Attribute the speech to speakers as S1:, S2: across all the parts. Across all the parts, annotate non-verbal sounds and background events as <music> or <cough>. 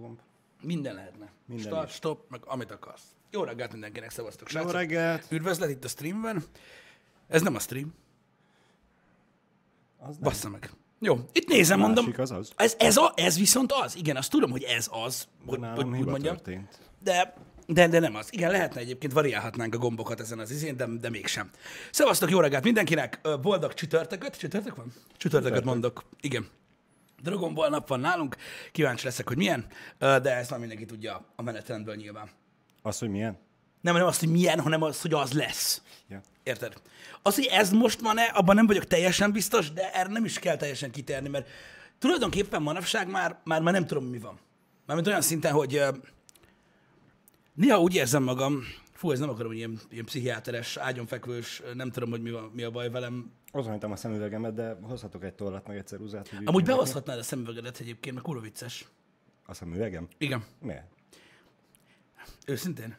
S1: gomb.
S2: Minden lehetne.
S1: Minden
S2: Start,
S1: is.
S2: stop, meg amit akarsz. Jó reggelt mindenkinek, szevasztok,
S1: Jó
S2: srácok.
S1: reggelt!
S2: Üdvözlet itt a streamben. Ez nem a stream.
S1: Az nem.
S2: Bassza meg. Jó, itt nézem, mondom.
S1: Másik az az.
S2: Ez, ez, a, ez viszont az. Igen, azt tudom, hogy ez az, hogy, hogy mondjam.
S1: történt.
S2: De, de, de nem az. Igen, lehetne egyébként, variálhatnánk a gombokat ezen az izén, de, de mégsem. Szevasztok, jó reggelt mindenkinek, boldog csütörtököt. Csütörtök van? Csütörtököt mondok. Igen. Dragon Ball nap van nálunk, kíváncsi leszek, hogy milyen, de ezt már mindenki tudja a menetrendből nyilván.
S1: Az, hogy milyen?
S2: Nem, nem azt, hogy milyen, hanem az, hogy az lesz.
S1: Ja.
S2: Érted? Az, hogy ez most van-e, abban nem vagyok teljesen biztos, de erre nem is kell teljesen kitérni, mert tulajdonképpen manapság már, már, már nem tudom, mi van. Mármint olyan szinten, hogy néha úgy érzem magam, fú, ez nem akarom, hogy ilyen, ilyen pszichiáteres, ágyonfekvős, nem tudom, hogy mi, van, mi a baj velem.
S1: Azon hagytam a szemüvegemet, de hozhatok egy tollat, meg egy ceruzát. hogy
S2: Amúgy behozhatnád a szemüvegedet egyébként, mert kurva vicces.
S1: A szemüvegem?
S2: Igen.
S1: Miért?
S2: Őszintén.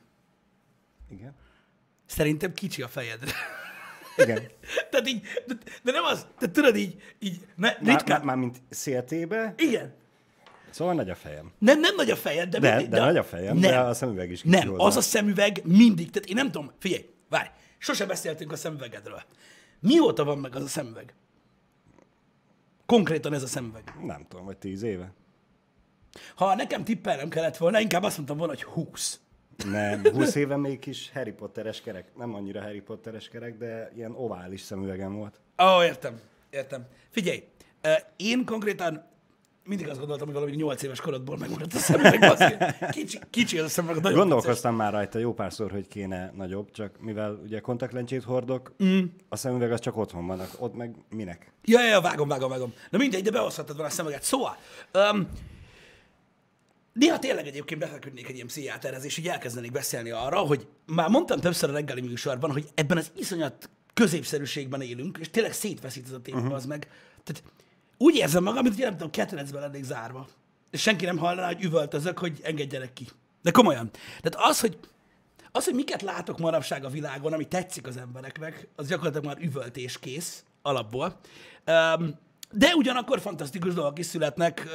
S1: Igen.
S2: Szerintem kicsi a fejedre. <laughs>
S1: Igen.
S2: Tehát így, de, de nem az, de tudod így, így ne,
S1: Már,
S2: ritkán.
S1: már, már mint széltébe,
S2: Igen.
S1: Szóval nagy a fejem.
S2: Nem, nem nagy a fejed, de,
S1: De,
S2: mindig,
S1: de nagy a fejem,
S2: nem,
S1: de a szemüveg is kicsi
S2: Nem,
S1: hozzá.
S2: az a szemüveg mindig, tehát én nem tudom, figyelj, várj, sose beszéltünk a szemüvegedről. Mióta van meg az a szemüveg? Konkrétan ez a szemüveg.
S1: Nem tudom, vagy tíz éve.
S2: Ha nekem tippelnem kellett volna, inkább azt mondtam volna, hogy 20.
S1: Nem, <laughs> 20 éve még kis Harry Potteres kerek. Nem annyira Harry Potteres kerek, de ilyen ovális szemüvegem volt.
S2: Ó, oh, értem, értem. Figyelj, én konkrétan mindig azt gondoltam, hogy valami 8 éves korodból megmaradt a szemüveg. Kicsi, kicsi az a szemüveg, nagyon vicces.
S1: Gondolkoztam már rajta jó párszor, hogy kéne nagyobb, csak mivel ugye kontaktlencsét hordok, mm. a szemüveg az csak otthon van, ott meg minek?
S2: Ja, ja, vágom, vágom, vágom. Na mindegy, de behozhattad volna a szemüveget. Szóval, um, néha tényleg egyébként befeküdnék egy ilyen pszichiáterhez, és így elkezdenék beszélni arra, hogy már mondtam többször a reggeli műsorban, hogy ebben az iszonyat középszerűségben élünk, és tényleg szétveszít ez a téma, uh-huh. az meg. Tehát úgy érzem magam, mint hogy nem tudom, ketrecben lennék zárva. És senki nem hallaná, hogy üvöltözök, hogy engedjenek ki. De komolyan. Tehát az, hogy az, hogy miket látok manapság a világon, ami tetszik az embereknek, az gyakorlatilag már üvöltés kész alapból. De ugyanakkor fantasztikus dolgok is születnek,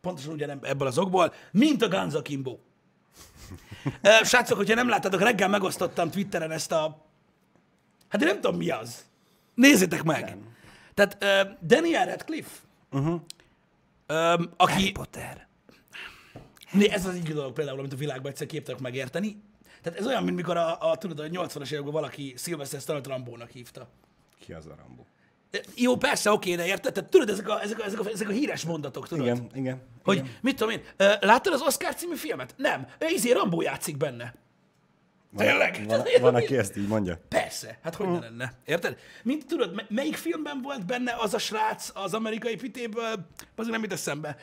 S2: pontosan ugyan ebből az okból, mint a Guns Akimbo. Uh, Srácok, hogyha nem láttátok, reggel megosztottam Twitteren ezt a... Hát én nem tudom, mi az. Nézzétek meg. Nem. Tehát uh, Daniel Radcliffe, uh-huh. um, aki... Harry Potter. Ez az így dolog például, amit a világban egyszer képtelek megérteni. Tehát ez olyan, mint mikor a, a, tudod, a 80-as években valaki Sylvester Stallone Rambónak hívta.
S1: Ki az a Rambo?
S2: Jó, persze, oké, de érted? Tehát tudod, ezek a, ezek a, ezek a, ezek a híres mondatok, tudod?
S1: Igen, igen.
S2: Hogy,
S1: igen.
S2: mit tudom én, láttad az Oscar című filmet? Nem. Izé Rambó játszik benne. Tényleg?
S1: Van, van, aki ezt így mondja.
S2: Persze, hát hogy ne lenne, érted? Mint tudod, me- melyik filmben volt benne az a srác az amerikai pitéből, az nem jut eszembe.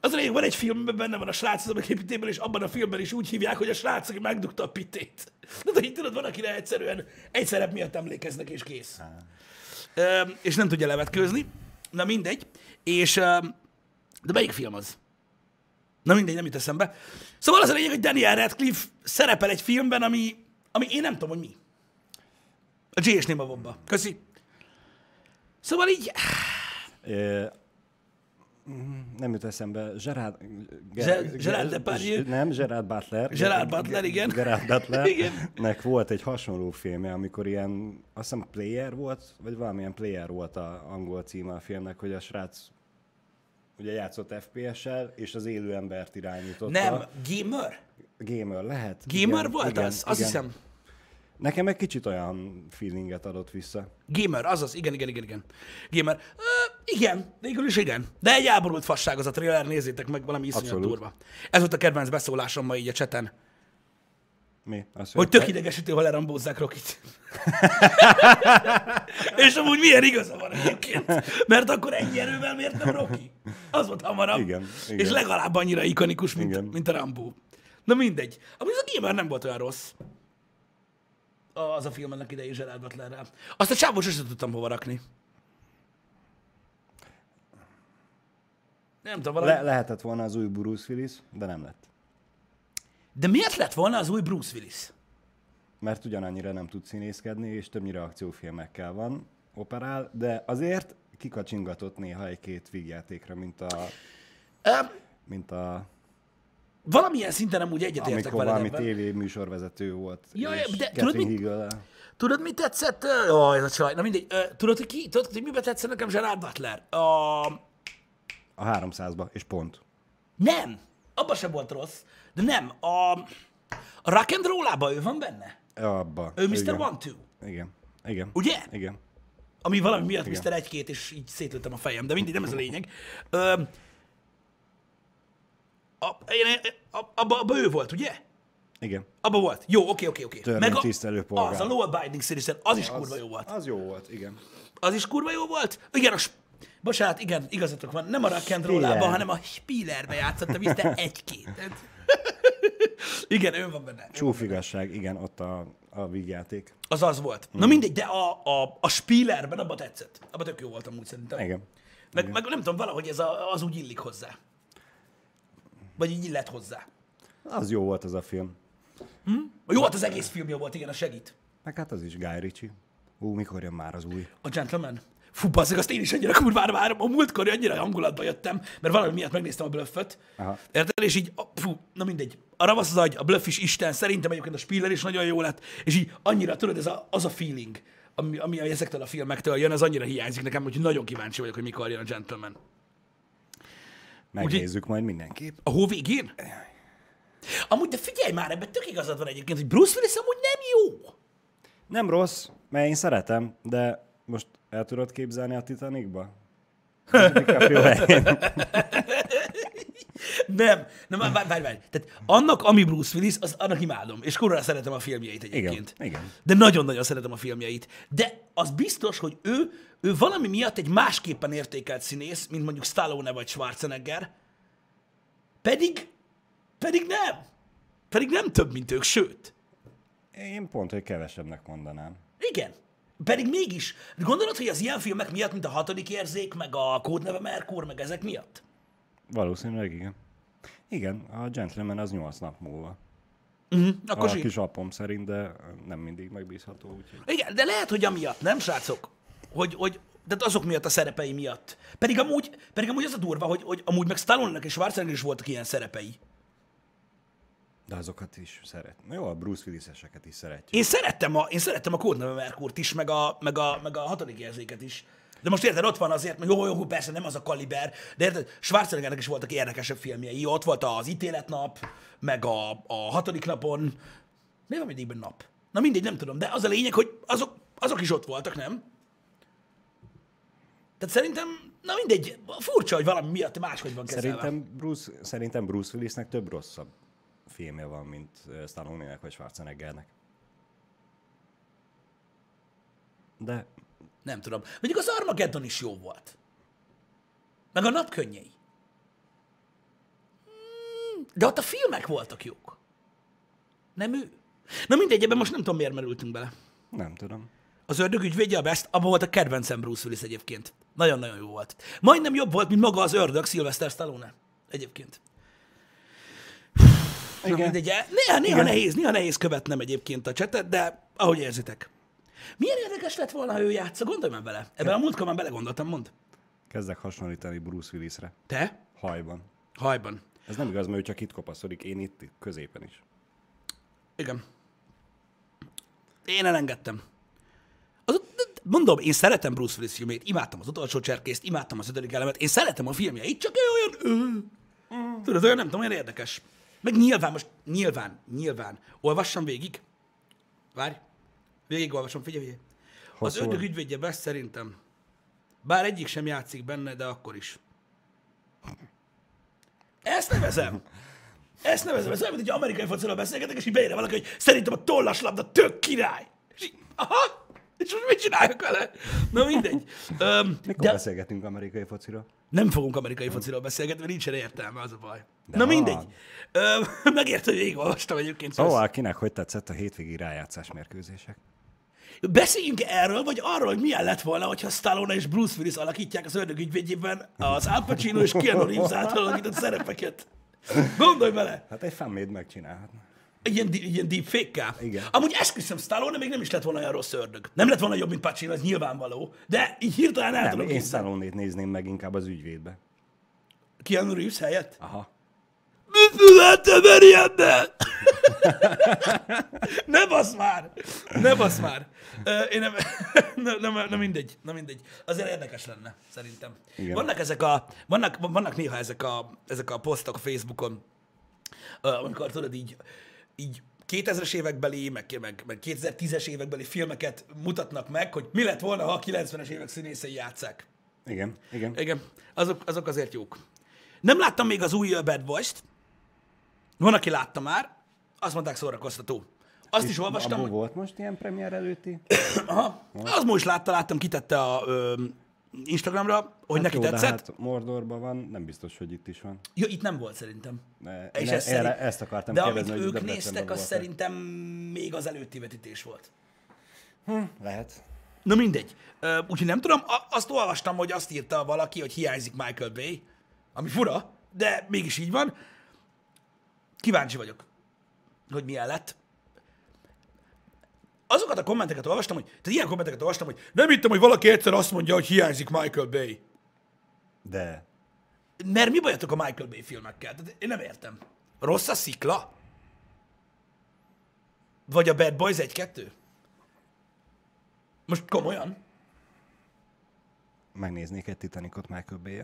S2: Az a van egy filmben benne van a srác az amerikai pitéből, és abban a filmben is úgy hívják, hogy a srác, aki megdugta a pitét. De így tudod, van, akire egyszerűen egy szerep miatt emlékeznek, és kész. Ö, és nem tudja levetkőzni. Na mindegy. És, de melyik film az? Na mindegy, nem jut eszembe. Szóval az a lényeg, hogy Daniel Radcliffe szerepel egy filmben, ami, ami én nem tudom, hogy mi. A J. és Néma bomba. Köszi. Szóval így,
S1: É, mm, nem jut eszembe. Gerard...
S2: Ge- Gerard Depardieu?
S1: Nem, Gerard Butler.
S2: Gerard Butler, igen.
S1: Gerard <laughs> Butler.
S2: Igen.
S1: Nek volt egy hasonló filmje, amikor ilyen, azt hiszem player volt, vagy valamilyen player volt a angol címe a filmnek, hogy a srác ugye játszott FPS-sel, és az élő embert irányította.
S2: nem, gamer?
S1: Gamer lehet.
S2: Gamer
S1: igen,
S2: volt
S1: igen,
S2: az? Azt
S1: igen.
S2: hiszem.
S1: Nekem egy kicsit olyan feelinget adott vissza.
S2: Gamer, azaz, igen, igen, igen, igen. Gamer. Ö, igen, végül is igen. De egy elborult fasság az a trailer, nézzétek meg, valami iszonyat
S1: Abszolút.
S2: durva. Ez volt a kedvenc beszólásom ma így a cseten.
S1: Mi? Azt
S2: Hogy tök idegesítő, ha lerambózzák Rokit. És amúgy milyen igaza van egyébként. Mert akkor ennyi erővel miért nem Roki? Az volt hamarabb.
S1: Igen, igen.
S2: És legalább annyira ikonikus, mint,
S1: Igen.
S2: mint a Rambó. Na mindegy. Amúgy az a gamer nem volt olyan rossz. Az a film annak idején Gerard Butlerrel. Azt a csávó sosem tudtam hova rakni. Nem tudom, valami...
S1: Le- lehetett volna az új Bruce Willis, de nem lett.
S2: De miért lett volna az új Bruce Willis?
S1: Mert ugyanannyira nem tud színészkedni, és többnyire akciófilmekkel van, operál, de azért kikacsingatott néha egy-két vígjátékra, mint a,
S2: Um,
S1: mint a
S2: valamilyen szinten amúgy egyetértek
S1: Amikor
S2: veled
S1: valami tévéműsorvezető volt.
S2: Ja,
S1: és
S2: de tudod mit-. Tudod, mi tetszett? Ó, ez a csaj. Na mindegy. Tudod, hogy ki? Tudod, hogy miben tetszett nekem Gerard Butler? A...
S1: A 300-ba, és pont.
S2: Nem. Abban sem volt rossz. De nem. A, a Rock and Roll-ában ő van benne.
S1: Abba.
S2: Ő Mr.
S1: Igen.
S2: One Two.
S1: Igen. Igen.
S2: Ugye?
S1: Igen.
S2: Ami valami miatt
S1: Igen.
S2: Mr. Egy-két, és így szétlőttem a fejem, de mindig nem ez a lényeg. Ö, a, én, a, abba, abba ő volt, ugye?
S1: Igen.
S2: Abba volt. Jó, oké, oké, oké.
S1: Törvénytisztelő polgár.
S2: Az, a Law Abiding Citizen, az is kurva jó volt.
S1: Az jó volt, igen.
S2: Az is kurva jó volt? Igen, a sp- Bocsánat, igen, igazatok van. Nem a Rock and
S1: Spiller.
S2: hanem a Spillerbe játszott, Mr. Egy-két. Igen, ő van benne.
S1: Csúfigasság, igen, ott a, a vígjáték.
S2: Az az volt.
S1: Hmm.
S2: Na mindegy, de a, a, a Spillerben abba tetszett. Abba tök jó volt amúgy szerintem.
S1: Igen.
S2: Meg, meg nem tudom, valahogy ez a, az úgy illik hozzá. Vagy így illet hozzá.
S1: Az jó volt az a film.
S2: Jó, hát az egész film jó volt, igen, a segít.
S1: Meg hát az is Guy Ritchie. Ú, mikor jön már az új?
S2: A Gentleman. Fú, bazzeg, azt én is annyira kurvára várom. A múltkor annyira hangulatba jöttem, mert valami miatt megnéztem a blöfföt.
S1: Aha.
S2: Érted? És így, fú, na mindegy. A ravasz az agy, a blöff is Isten, szerintem egyébként a Spiller is nagyon jó lett, és így annyira, tudod, ez a, az a feeling, ami, ami ezektől a filmektől jön, az annyira hiányzik nekem, hogy nagyon kíváncsi vagyok, hogy mikor jön a Gentleman.
S1: Megnézzük majd mindenképp.
S2: A hó végén? Amúgy, de figyelj már, ebben tök igazad van egyébként, hogy Bruce Willis amúgy nem jó.
S1: Nem rossz, mert én szeretem, de most el tudod képzelni a Titanicba? <laughs>
S2: Nem, nem, várj, várj, várj. Tehát annak, ami Bruce Willis, az annak imádom, és kurva szeretem a filmjeit egyébként.
S1: Igen, igen.
S2: De nagyon-nagyon szeretem a filmjeit. De az biztos, hogy ő, ő valami miatt egy másképpen értékelt színész, mint mondjuk Stallone vagy Schwarzenegger. Pedig, pedig nem. Pedig nem több, mint ők, sőt.
S1: Én pont, hogy kevesebbnek mondanám.
S2: Igen. Pedig mégis. Gondolod, hogy az ilyen filmek miatt, mint a hatodik érzék, meg a kódneve Merkur, meg ezek miatt?
S1: Valószínűleg igen. Igen, a Gentleman az 8 nap múlva.
S2: Uh-huh. Akkor
S1: A
S2: zsír.
S1: kis apom szerint, de nem mindig megbízható, úgyhogy...
S2: Igen, de lehet, hogy amiatt, nem srácok? Hogy, hogy tehát azok miatt a szerepei miatt. Pedig amúgy, pedig amúgy az a durva, hogy, hogy amúgy meg Stallone-nek és Schwarzenegger is voltak ilyen szerepei.
S1: De azokat is szeret. Jó, a Bruce Willis-eseket is szeretjük.
S2: Én szerettem a, én szerettem a kódneve Merkurt is, meg a, meg, a, meg a hatodik érzéket is. De most érted, ott van azért, hogy jó, jó, persze nem az a kaliber, de érted, Schwarzeneggernek is voltak érdekesebb filmjei. Ott volt az ítéletnap, meg a, a hatodik napon. Mi van mindig nap? Na mindegy, nem tudom, de az a lényeg, hogy azok, azok is ott voltak, nem? Tehát szerintem, na mindegy, furcsa, hogy valami miatt máshogy van kezelve.
S1: Szerintem Bruce, szerintem Bruce Willisnek több rosszabb filmje van, mint Stallone-nek vagy Schwarzeneggernek. De
S2: Nem tudom. Mondjuk az Armageddon is jó volt. Meg a napkönnyei. Hmm, De ott a filmek voltak jók. Nem ő. Na mindegy, ebben most nem tudom, miért merültünk bele.
S1: nem tudom.
S2: Az ördög ügyvédje a best, abban volt a kedvencem Bruce Willis egyébként. Nagyon-nagyon jó volt. Majdnem jobb volt, mint maga az ördög Sylvester Stallone. Egyébként. Na
S1: Igen.
S2: mindegy, néha, néha
S1: Igen.
S2: nehéz, néha nehéz követnem egyébként a csetet, de ahogy érzitek. Milyen érdekes lett volna, ha ő játsza? Gondolj már bele. Ebben a múltkor már belegondoltam, mond.
S1: Kezdek hasonlítani Bruce Willisre.
S2: Te?
S1: Hajban.
S2: Hajban.
S1: Ez nem igaz, mert ő csak itt kopaszodik, én itt középen is.
S2: Igen. Én elengedtem. Az, mondom, én szeretem Bruce Willis filmét, imádtam az utolsó cserkészt, imádtam az ötödik elemet, én szeretem a filmjeit, csak ő olyan... Ő. Tudod, olyan nem tudom, olyan érdekes. Meg nyilván, most nyilván, nyilván. Olvassam végig. Várj. Végig olvasom, figyelj, figyelj. Az ördög ügyvédje best szerintem. Bár egyik sem játszik benne, de akkor is. Ezt nevezem. Ezt nevezem. Ez olyan, mint egy amerikai fociról beszélgetek, és így beírja valaki, hogy szerintem a tollas labda tök király. És így, aha, és most mit csináljak vele? Na mindegy. Öm,
S1: Mikor
S2: de
S1: beszélgetünk amerikai fociról?
S2: nem fogunk amerikai fociról beszélgetni, mert nincsen értelme, az a baj.
S1: De
S2: Na
S1: van.
S2: mindegy. Öm, <laughs> megért, hogy végigolvastam egyébként. Szóval
S1: Szóval kinek hogy tetszett a hétvégi rájátszás mérkőzések?
S2: Beszéljünk erről, vagy arról, hogy milyen lett volna, hogyha Stallone és Bruce Willis alakítják az ördög ügyvédjében az Al Pacino és Keanu Reeves által alakított szerepeket. Gondolj bele!
S1: Hát egy fanmade megcsinálhatna.
S2: Ilyen, ilyen deepfake
S1: Igen.
S2: Amúgy esküszöm, Stallone még nem is lett volna olyan rossz ördög. Nem lett volna jobb, mint Pacino, ez nyilvánvaló. De így hirtelen el
S1: Nem,
S2: tudom
S1: én. Stallone-t nézném meg inkább az ügyvédbe.
S2: Keanu Reeves helyett?
S1: Aha.
S2: Láttam Mariannel! <laughs> ne basz már! Ne basz már! Én nem, <laughs> nem, nem, nem, mindegy, nem mindegy. Azért érdekes lenne, szerintem.
S1: Igen.
S2: Vannak ezek a, vannak, vannak néha ezek a, ezek a posztok a Facebookon, amikor tudod így, így 2000-es évekbeli, meg, meg, meg 2010-es évekbeli filmeket mutatnak meg, hogy mi lett volna, ha a 90-es évek színészei játszák.
S1: Igen, igen.
S2: Igen, azok, azok azért jók. Nem láttam még az új Bad Boys-t. Van, aki látta már. Azt mondták szórakoztató. Azt is olvastam,
S1: Abból
S2: hogy
S1: volt most ilyen premier előtti? <coughs>
S2: aha, az most látta, láttam, kitette a ö, Instagramra, hogy neki
S1: Jó,
S2: tetszett.
S1: hát Mordorban van, nem biztos, hogy itt is van.
S2: Ja, itt nem volt szerintem.
S1: Ne,
S2: És
S1: ne,
S2: ez
S1: erre,
S2: szerint-
S1: ezt akartam
S2: De
S1: kérdezni,
S2: amit ők néztek, az szerintem még az előtti vetítés volt.
S1: Lehet.
S2: Na mindegy. Úgyhogy nem tudom, azt olvastam, hogy azt írta valaki, hogy hiányzik Michael Bay, ami fura, de mégis így van. Kíváncsi vagyok, hogy milyen lett. Azokat a kommenteket olvastam, hogy, tehát ilyen kommenteket olvastam, hogy nem hittem, hogy valaki egyszer azt mondja, hogy hiányzik Michael Bay.
S1: De
S2: Mert mi bajotok a Michael Bay filmekkel? Tehát én nem értem. Rossz a szikla? Vagy a Bad Boys 1-2? Most komolyan?
S1: megnéznék egy Titanicot Michael bay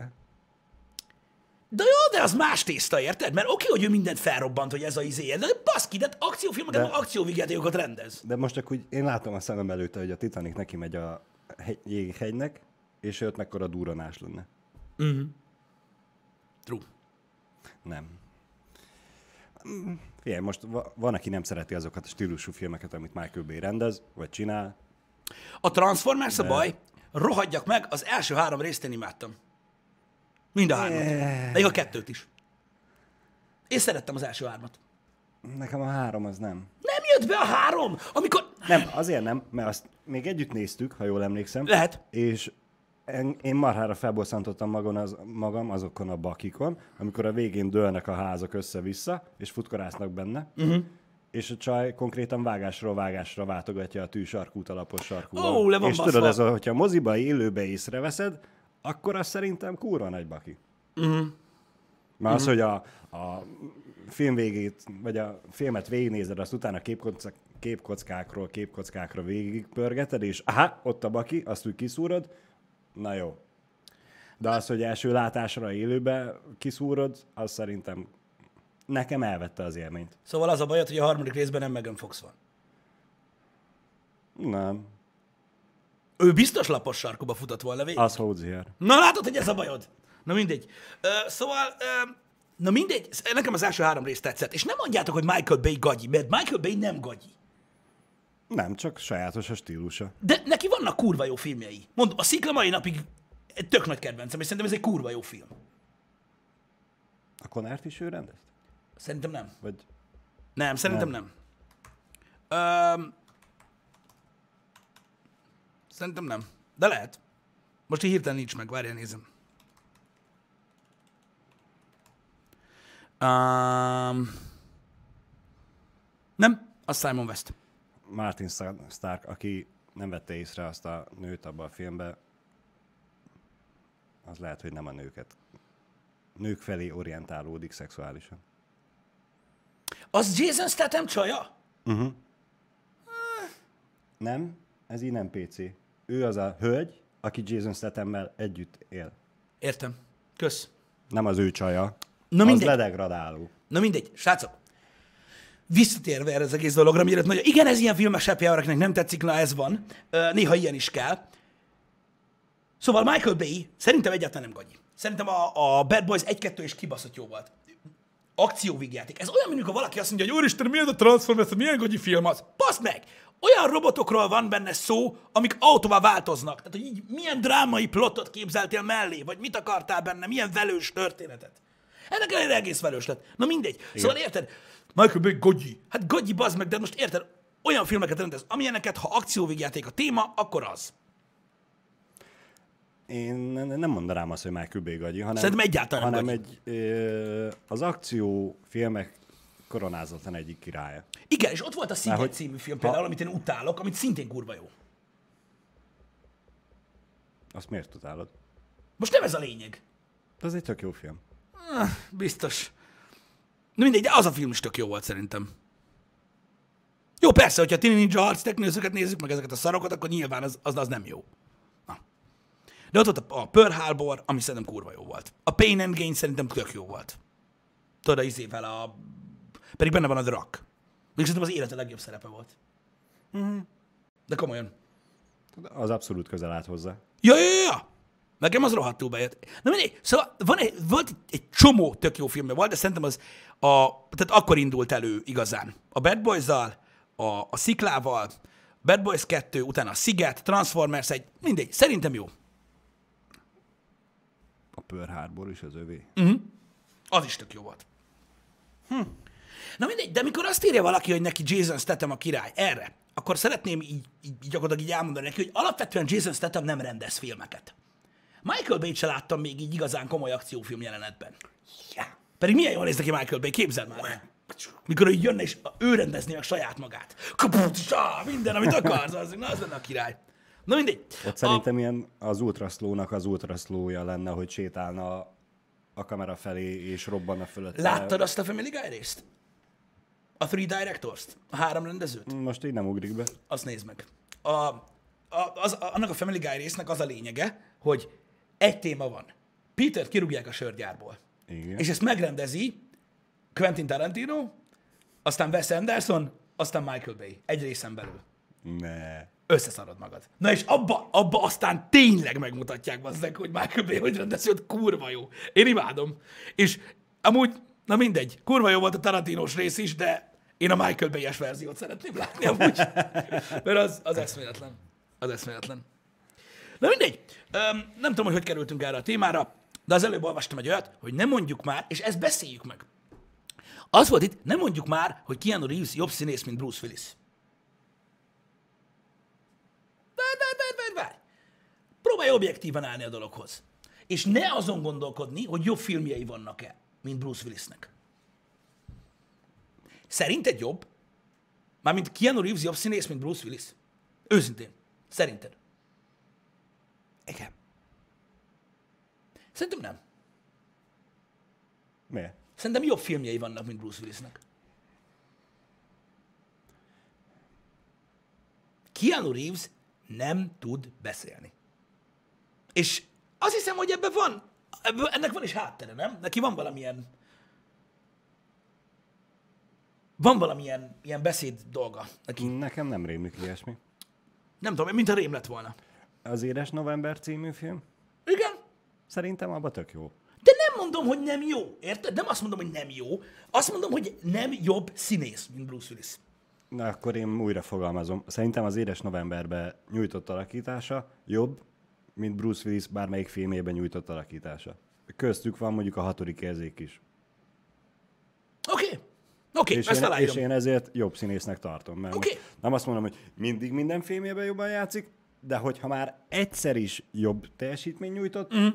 S2: De jó, de az más tészta, érted? Mert oké, hogy ő mindent felrobbant, hogy ez a izé, de baszki, de akciófilmeket,
S1: De-
S2: de... akcióvigyátékokat rendez.
S1: De most csak úgy, én látom a szemem előtte, hogy a Titanic neki megy a hegy, jéghegynek, és ott mekkora duranás lenne.
S2: True.
S1: Nem. Figyelj, most va- van, aki nem szereti azokat a stílusú filmeket, amit Michael Bay rendez, vagy csinál.
S2: A Transformers a baj, rohadjak meg, az első három részt én imádtam. Mind a hármat. Még a kettőt is. Én szerettem az első hármat.
S1: Nekem a három az nem.
S2: Nem jött be a három, amikor...
S1: Nem, azért nem, mert azt még együtt néztük, ha jól emlékszem.
S2: Lehet.
S1: És en- én marhára felbosszantottam magam, az, magam azokon a bakikon, amikor a végén dőlnek a házak össze-vissza, és futkorásznak benne. Uh-huh. És a csaj konkrétan vágásról vágásra váltogatja a tűsarkút alapos sarkúval.
S2: Ó, le van
S1: és
S2: baszva.
S1: tudod, ez a, hogyha moziba élőbe észreveszed, akkor az szerintem kurva nagy baki. Uh-huh. Mert az, hogy a, a film végét, vagy a filmet végignézed, azt utána képkockák, képkockákról képkockákra végigpörgeted, és aha, ott a baki, azt úgy kiszúrod, na jó. De az, hogy első látásra élőbe kiszúrod, az szerintem nekem elvette az élményt.
S2: Szóval az a bajod, hogy a harmadik részben nem Megan Fox van.
S1: Nem.
S2: Ő biztos lapos sarkuba futott volna végig.
S1: Az Hozier.
S2: Na látod, hogy ez a bajod? Na mindegy. Ö, szóval, ö, na mindegy, nekem az első három rész tetszett. És nem mondjátok, hogy Michael Bay gagyi, mert Michael Bay nem gagyi.
S1: Nem, csak sajátos a stílusa.
S2: De neki vannak kurva jó filmjei. Mondom, a Szikla mai napig egy tök nagy kedvencem, és szerintem ez egy kurva jó film.
S1: A Konárt is ő rendezt?
S2: Szerintem nem.
S1: Vagy
S2: Nem, szerintem nem. nem. Öm, szerintem nem. De lehet. Most így hirtelen nincs meg, várjál, nézem. Um, nem, az Simon West.
S1: Martin Star- Stark, aki nem vette észre azt a nőt abban a filmben, az lehet, hogy nem a nőket. Nők felé orientálódik szexuálisan.
S2: Az Jason Statham csaja?
S1: Nem, ez így nem PC. Ő az a hölgy, aki Jason Stathammel együtt él.
S2: Értem. Kösz.
S1: Nem az ő csaja.
S2: Na
S1: az
S2: mindegy.
S1: ledegradáló.
S2: Na mindegy, srácok. Visszatérve erre az egész dologra, mielőtt mondja, igen, ez ilyen filmes happy hour nem tetszik, na ez van. Néha ilyen is kell. Szóval Michael Bay szerintem egyáltalán nem gagyi. Szerintem a, a Bad Boys 1-2 is kibaszott jó volt. Akcióvígjáték. Ez olyan, mint ha valaki azt mondja, hogy úristen, milyen a Transformers, milyen gagyi film az. Basz meg! Olyan robotokról van benne szó, amik autóval változnak. Tehát, hogy így milyen drámai plotot képzeltél mellé, vagy mit akartál benne, milyen velős történetet. Ennek ellenére egész velős lett. Na mindegy. Igen. Szóval érted? Michael Bay gagyi. Hát gagyi bazd meg, de most érted? Olyan filmeket rendez, amilyeneket, ha akcióvígjáték a téma, akkor az.
S1: Én ne- nem mondanám azt, hogy Michael Bay gagyi, hanem,
S2: Szerintem egyáltalán nem
S1: hanem
S2: gagyi.
S1: egy, ö, az akciófilmek koronázatlan egyik királya.
S2: Igen, és ott volt a Sziget
S1: hogy-
S2: című film
S1: ha-
S2: például, amit én utálok, amit szintén kurva jó.
S1: Azt miért tudálod?
S2: Most nem ez a lényeg.
S1: Az egy tök jó film.
S2: Biztos. Na mindegy, de az a film is tök jó volt szerintem. Jó, persze, hogyha Tini Ninja Harc teknőzőket nézzük, meg ezeket a szarokat, akkor nyilván az, az, az nem jó. Na. De ott volt a, a Pearl Harbor, ami szerintem kurva jó volt. A Pain and Gain szerintem tök jó volt. Tudod, izével a... Pedig benne van a Drak. Még szerintem az élete legjobb szerepe volt.
S1: Mhm.
S2: De komolyan.
S1: Az abszolút közel állt hozzá.
S2: Ja, ja, ja. Nekem az rohadtul bejött. Na mindegy, szóval van egy, volt egy, egy csomó tök jó filmje volt, de szerintem az a, tehát akkor indult elő igazán. A Bad boys a, a Sziklával, Bad Boys 2, utána a Sziget, Transformers egy, mindegy, szerintem jó.
S1: A Pearl Harbor is az övé.
S2: Az is tök jó volt. Hm. Na mindegy, de mikor azt írja valaki, hogy neki Jason Statham a király, erre, akkor szeretném így, így, így gyakorlatilag így elmondani neki, hogy alapvetően Jason Statham nem rendez filmeket. Michael Bay-t se láttam még így igazán komoly akciófilm jelenetben.
S1: Yeah.
S2: Pedig milyen jól néz neki Michael Bay, képzeld már. Mikor így jönne, és ő rendezné meg saját magát. Kaputsa, minden, amit akarsz, az, na, az lenne a király. Na mindegy.
S1: Ott szerintem ilyen az ultraszlónak az ultraszlója lenne, hogy sétálna a kamera felé, és robbanna fölött.
S2: Láttad azt a Family Guy részt? A Three Directors-t? A három rendezőt?
S1: Most így nem ugrik be.
S2: Azt nézd meg. A, a, az, a, annak a Family Guy résznek az a lényege, hogy egy téma van. Peter kirúgják a sörgyárból.
S1: Igen.
S2: És ezt megrendezi Quentin Tarantino, aztán Wes Anderson, aztán Michael Bay. Egy részen belül.
S1: Ne.
S2: Összeszarod magad. Na és abba, abba aztán tényleg megmutatják bazzeg, hogy Michael Bay hogy rendezi, hogy kurva jó. Én imádom. És amúgy, na mindegy, kurva jó volt a Tarantinos rész is, de én a Michael Bay-es verziót szeretném látni amúgy. Mert az, az eszméletlen. Az eszméletlen. Na mindegy. Öm, nem tudom, hogy hogy kerültünk erre a témára, de az előbb olvastam egy olyat, hogy nem mondjuk már, és ezt beszéljük meg. Az volt itt, nem mondjuk már, hogy Keanu Reeves jobb színész, mint Bruce Willis. Várj, várj, várj, várj, várj. Próbálj objektívan állni a dologhoz. És ne azon gondolkodni, hogy jobb filmjei vannak-e, mint Bruce Willisnek. Szerinted jobb? Mármint Keanu Reeves jobb színész, mint Bruce Willis? Őszintén. Szerinted? Igen. Szerintem nem.
S1: Miért?
S2: Szerintem jobb filmjei vannak, mint Bruce Willisnek. Keanu Reeves nem tud beszélni. És azt hiszem, hogy ebben van, ebből, ennek van is háttere, nem? Neki van valamilyen van valamilyen ilyen beszéd dolga neki.
S1: Nekem nem rémlik ilyesmi.
S2: Nem tudom, mint a rém lett volna.
S1: Az Édes November című film?
S2: Igen,
S1: Szerintem abba tök jó.
S2: de nem mondom, hogy nem jó, érted? Nem azt mondom, hogy nem jó. Azt mondom, hogy nem jobb színész, mint Bruce Willis.
S1: Na, akkor én újra fogalmazom. Szerintem az Édes Novemberben nyújtott alakítása jobb, mint Bruce Willis bármelyik filmében nyújtott alakítása. Köztük van mondjuk a hatodik érzék is.
S2: Oké, okay. Oké,
S1: És,
S2: okay, ezt
S1: én, és én ezért jobb színésznek tartom. Mert most nem azt mondom, hogy mindig minden filmjében jobban játszik, de hogyha már egyszer is jobb teljesítmény nyújtott, mm.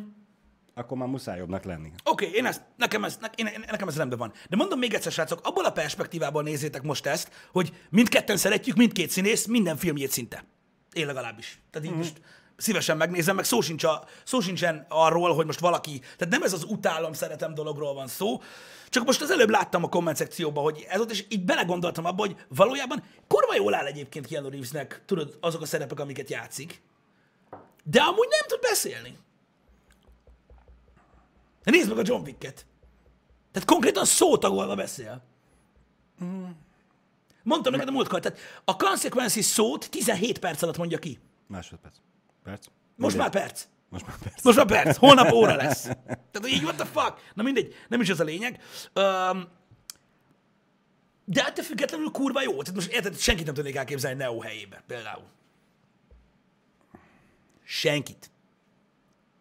S1: akkor már muszáj jobbnak lenni.
S2: Oké, okay, én ezt, nekem ez, ne, én, nekem ez rendben van. De mondom még egyszer, srácok, abból a perspektívából nézzétek most ezt, hogy mindketten szeretjük mindkét színész minden filmjét szinte. Én legalábbis. Tehát így mm. most szívesen megnézem, meg szó, sincs a, szó sincsen arról, hogy most valaki, tehát nem ez az utálom, szeretem dologról van szó, csak most az előbb láttam a komment szekcióban, hogy ez ott, és így belegondoltam abba, hogy valójában kurva jól áll egyébként Keanu Reevesnek, tudod, azok a szerepek, amiket játszik, de amúgy nem tud beszélni. Nézd meg a John Wick-et. Tehát konkrétan szótagolva beszél. Mondtam neked a múltkor, tehát a consequences szót 17 perc alatt mondja ki.
S1: Másodperc. Perc?
S2: Most
S1: Mindegy.
S2: már perc.
S1: Most már perc.
S2: Most már perc. Holnap óra lesz. Tehát így, what the fuck? Na mindegy, nem is ez a lényeg. Um, de ettől függetlenül kurva jó. Tehát most érted, senkit nem tudnék elképzelni Neo helyébe, például. Senkit.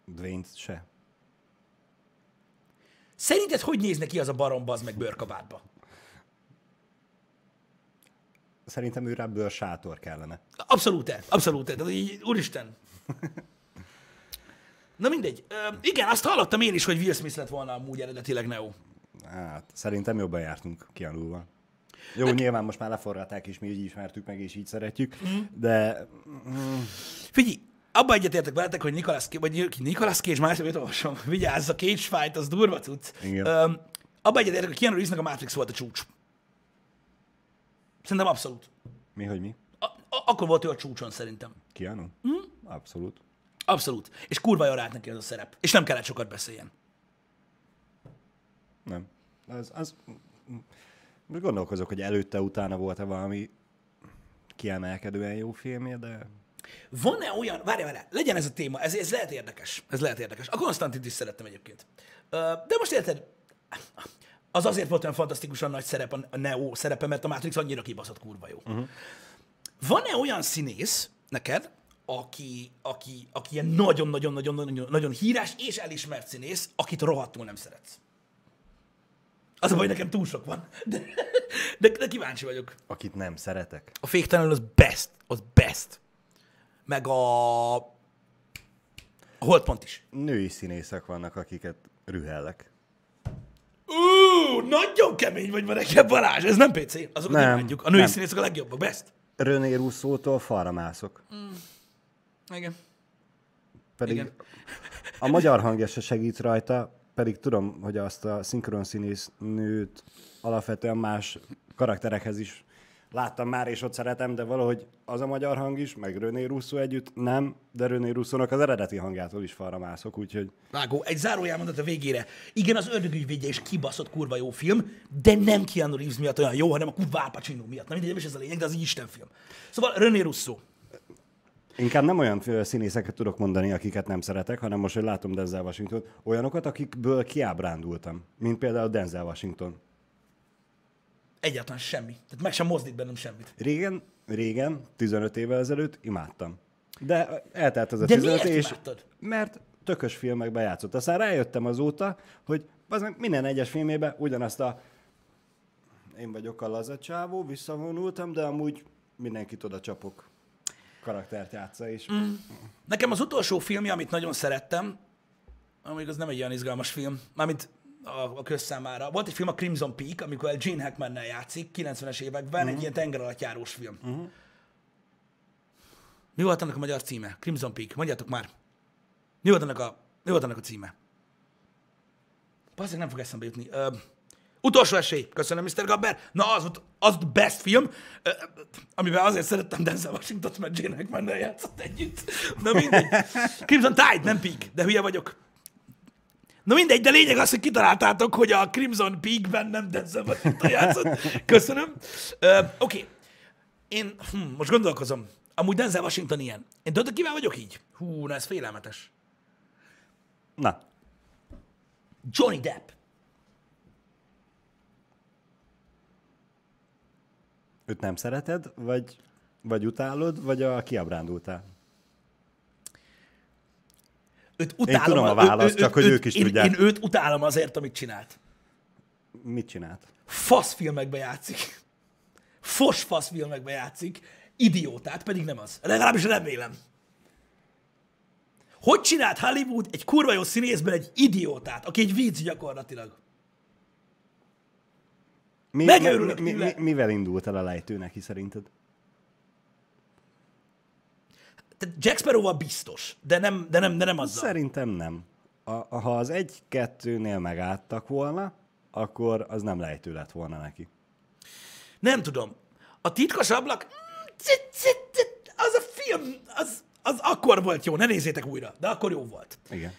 S1: dwayne se.
S2: Szerinted hogy néz neki az a barom az meg bőrkabátba?
S1: Szerintem ő rá bőr sátor kellene.
S2: Abszolút, abszolút. Tehát így, úristen. <laughs> Na mindegy. Ö, igen, azt hallottam én is, hogy Will Smith lett volna amúgy eredetileg Neo.
S1: Hát, szerintem jobban jártunk Keanu-val. Jó, Nek... nyilván most már leforralták, és mi így ismertük meg, és így szeretjük, mm. de
S2: Figyelj, abban egyetértek veletek, hogy Nicolas Cage, vagy Nicolas Cage, már mit olvasom, vigyázz, a Cage fight, az durva cucc.
S1: Igen.
S2: Öm, abban egyetértek, hogy Keanu Reevesnek a Matrix volt a csúcs. Szerintem abszolút.
S1: Mi, hogy mi?
S2: A- a- akkor volt ő a csúcson szerintem.
S1: Keanu?
S2: Hm?
S1: Abszolút.
S2: Abszolút. És kurva jól állt neki az a szerep. És nem kellett sokat beszéljen.
S1: Nem. Az, az... Most gondolkozok, hogy előtte, utána volt-e valami kiemelkedően jó filmje, de
S2: Van-e olyan, várj, várj, legyen ez a téma, ez, ez lehet érdekes, ez lehet érdekes. A Konstantint is szerettem egyébként. De most érted, az azért volt olyan fantasztikusan nagy szerep a Neo szerepe, mert a Matrix annyira kibaszott kurva jó. Uh-huh. Van-e olyan színész neked, aki, aki, aki ilyen nagyon-nagyon-nagyon nagyon híres és elismert színész, akit rohadtul nem szeretsz? Az a baj, nekem túl sok van. De, de, de kíváncsi vagyok.
S1: akit nem szeretek.
S2: A féktelenül az best, az best. Meg a... A holdpont is.
S1: Női színészek vannak, akiket rühellek.
S2: Ú, nagyon kemény vagy ma nekem, Balázs, ez nem PC. Azokat
S1: Nem,
S2: imádjuk. A női
S1: nem.
S2: színészek a legjobbak, best.
S1: René Russo-tól falra mászok.
S2: Igen.
S1: Pedig
S2: Igen.
S1: a magyar hangja se segít rajta, pedig tudom, hogy azt a szinkron színész nőt alapvetően más karakterekhez is láttam már, és ott szeretem, de valahogy az a magyar hang is, meg René Russo együtt nem, de René Russo-nak az eredeti hangjától is falra mászok, úgyhogy
S2: Vágó, egy zárójelmondat a végére. Igen, az ördögügyvédje is kibaszott kurva jó film, de nem Keanu Reeves miatt olyan jó, hanem a kurva Al Pacino miatt. Na mindegy, nem is ez a lényeg, de az egy istenfilm. Szóval René Russo.
S1: Inkább nem olyan színészeket tudok mondani, akiket nem szeretek, hanem most, hogy látom Denzel Washington, olyanokat, akikből kiábrándultam, mint például Denzel Washington.
S2: Egyáltalán semmi. Tehát meg sem mozdít bennem semmit.
S1: Régen, régen, 15 évvel ezelőtt imádtam. De eltelt az a
S2: De
S1: 15
S2: miért
S1: és
S2: imádtad?
S1: mert tökös filmekben játszott. Aztán rájöttem azóta, hogy az minden egyes filmében ugyanazt a én vagyok a laza csávó, visszavonultam, de amúgy mindenkit oda csapok karaktert játsza, és mm.
S2: Nekem az utolsó filmje, amit nagyon szerettem, amíg az nem egy olyan izgalmas film, mármint a, a közszámára. Volt egy film, a Crimson Peak, amikor Gene Hackmannel játszik, 90-es években, uh-huh. egy ilyen tengeralattjárós film. Uh-huh. Mi volt annak a magyar címe? Crimson Peak. Mondjátok már. Mi volt annak a, mi volt annak a címe? Bazdmeg nem fog eszembe jutni. Ö, utolsó esély. Köszönöm, Mr. Gabber. Na, az, ut- az best film, amiben azért szerettem Denzel Washington, mert Jane Hackmannel játszott együtt. Na mindegy. Crimson Tide, nem Peak, de hülye vagyok. Na mindegy, de lényeg az, hogy kitaláltátok, hogy a Crimson Peak-ben nem Denzel Washington játszott. Köszönöm. Ö, Oké. Okay. Én hm, most gondolkozom. Amúgy Denzel Washington ilyen. Én tudod, kivel vagyok így? Hú, na ez félelmetes.
S1: Na,
S2: Johnny Depp.
S1: Őt nem szereted, vagy, vagy utálod, vagy a kiábrándultál?
S2: Őt utálom.
S1: tudom a választ, csak hogy ők is
S2: én,
S1: tudják.
S2: Én őt utálom azért, amit csinált.
S1: Mit csinált?
S2: Fasz filmekbe játszik. Fos fasz filmekbe játszik. Idiótát, pedig nem az. Legalábbis remélem. Hogy csinált Hollywood egy kurva jó színészben egy idiótát, aki egy vicc gyakorlatilag?
S1: Mi,
S2: Megőrülök
S1: mi, mi, mi, mivel indult el a lejtő neki szerinted?
S2: Tehát Jack Sparrow biztos, de nem, de nem, de nem azzal.
S1: Szerintem nem. A, ha az egy-kettőnél megálltak volna, akkor az nem lejtő lett volna neki.
S2: Nem tudom. A titkos ablak, mm, az a film, az, az akkor volt jó, ne nézzétek újra, de akkor jó volt.
S1: Igen.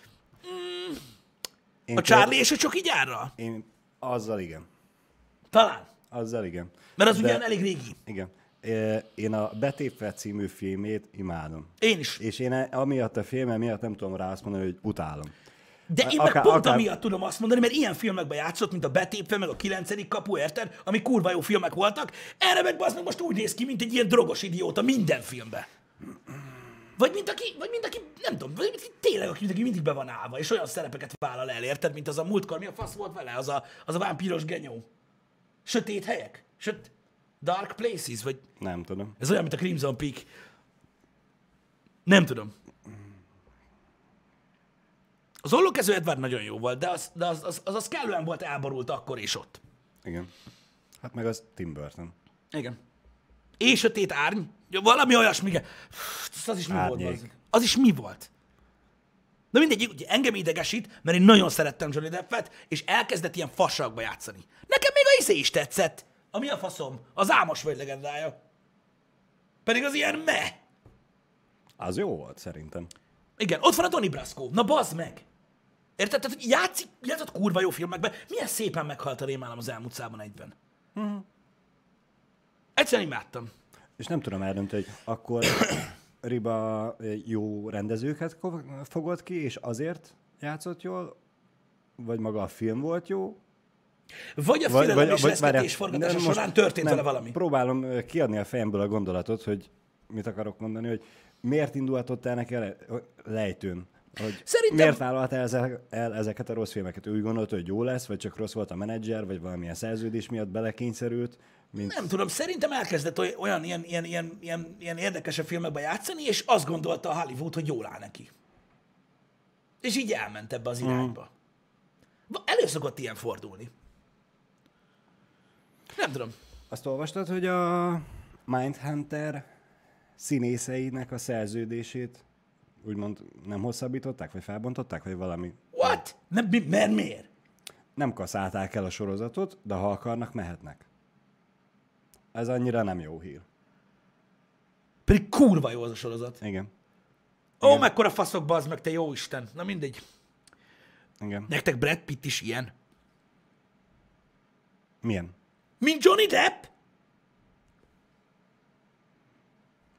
S2: Mm. A Charlie és a Csoki gyárra?
S1: Én azzal igen.
S2: Talán.
S1: Azzal igen.
S2: Mert az
S1: De-
S2: ugyan elég régi.
S1: Igen. Én a Betépve című filmét imádom.
S2: Én is.
S1: És én e- amiatt a filme miatt nem tudom rá azt mondani, hogy utálom.
S2: De én meg
S1: Akár-
S2: pont
S1: akár-
S2: amiatt tudom azt mondani, mert ilyen filmekben játszott, mint a Betépve, meg a kilencedik kapu, érted? Ami kurva jó filmek voltak. Erre meg meg most úgy néz ki, mint egy ilyen drogos idióta minden filmben. Vagy mint aki, vagy mint aki, nem tudom, vagy mint aki, tényleg, aki, aki mindig be van állva, és olyan szerepeket vállal el, érted? Mint az a múltkor, mi a fasz volt vele? Az a, az a vámpíros genyó. Sötét helyek? Söt... Dark Places? Vagy
S1: Nem tudom.
S2: ez olyan, mint a Crimson Peak. Nem tudom. Az ollókező Edward nagyon jó volt, de az, de az, az, az, az kellően volt elborult akkor és ott.
S1: Igen. Hát meg az Tim Burton.
S2: Igen. És sötét árny. Ja, valami olyasmi, Az is mi volt?
S1: Árnyék.
S2: Az, az is mi volt? Na mindegy, ugye engem idegesít, mert én nagyon szerettem Johnny Deppet, és elkezdett ilyen fasságba játszani. Nekem még a izé is tetszett. A mi a faszom? Az álmos vagy legendája. Pedig az ilyen me.
S1: Az jó volt szerintem.
S2: Igen, ott van a Donnie Brasco. Na bazd meg! Érted? Tehát, hogy játszik, játszott kurva jó filmekben. Milyen szépen meghalt a rémálom az elmúlt szában egyben. Uh-huh. Egyszerűen imádtam.
S1: És nem tudom eldönteni, hogy akkor Riba jó rendezőket fogott ki, és azért játszott jól, vagy maga a film volt jó,
S2: Vagy a félelem és reszketés forgatása
S1: nem,
S2: során történt vele valami.
S1: Próbálom kiadni a fejemből a gondolatot, hogy mit akarok mondani, hogy miért indulhatott el neki a le- lejtőn? Hogy
S2: Szerintem-
S1: Miért vállalta el, ezek, el ezeket a rossz filmeket? Ő úgy gondolta, hogy jó lesz, vagy csak rossz volt a menedzser, vagy valamilyen szerződés miatt belekényszerült, mint
S2: Nem tudom, szerintem elkezdett oly- olyan ilyen, ilyen, ilyen, ilyen, ilyen érdekesebb filmekben játszani, és azt gondolta a Hollywood, hogy jól áll neki. És így elment ebbe az irányba. Va- Elő szokott ilyen fordulni. Nem tudom.
S1: Azt olvastad, hogy a Mindhunter színészeinek a szerződését úgymond nem hosszabbították, vagy felbontották, vagy valami?
S2: What? Nem, mi, mert miért?
S1: Nem kaszálták el a sorozatot, de ha akarnak, mehetnek. Ez annyira nem jó hír.
S2: Pedig kurva jó az a sorozat.
S1: Igen.
S2: Ó, mekkora faszok, bazd meg, te jó Isten. Na mindegy.
S1: Igen.
S2: Nektek Brad Pitt is ilyen.
S1: Milyen?
S2: Mint Johnny Depp?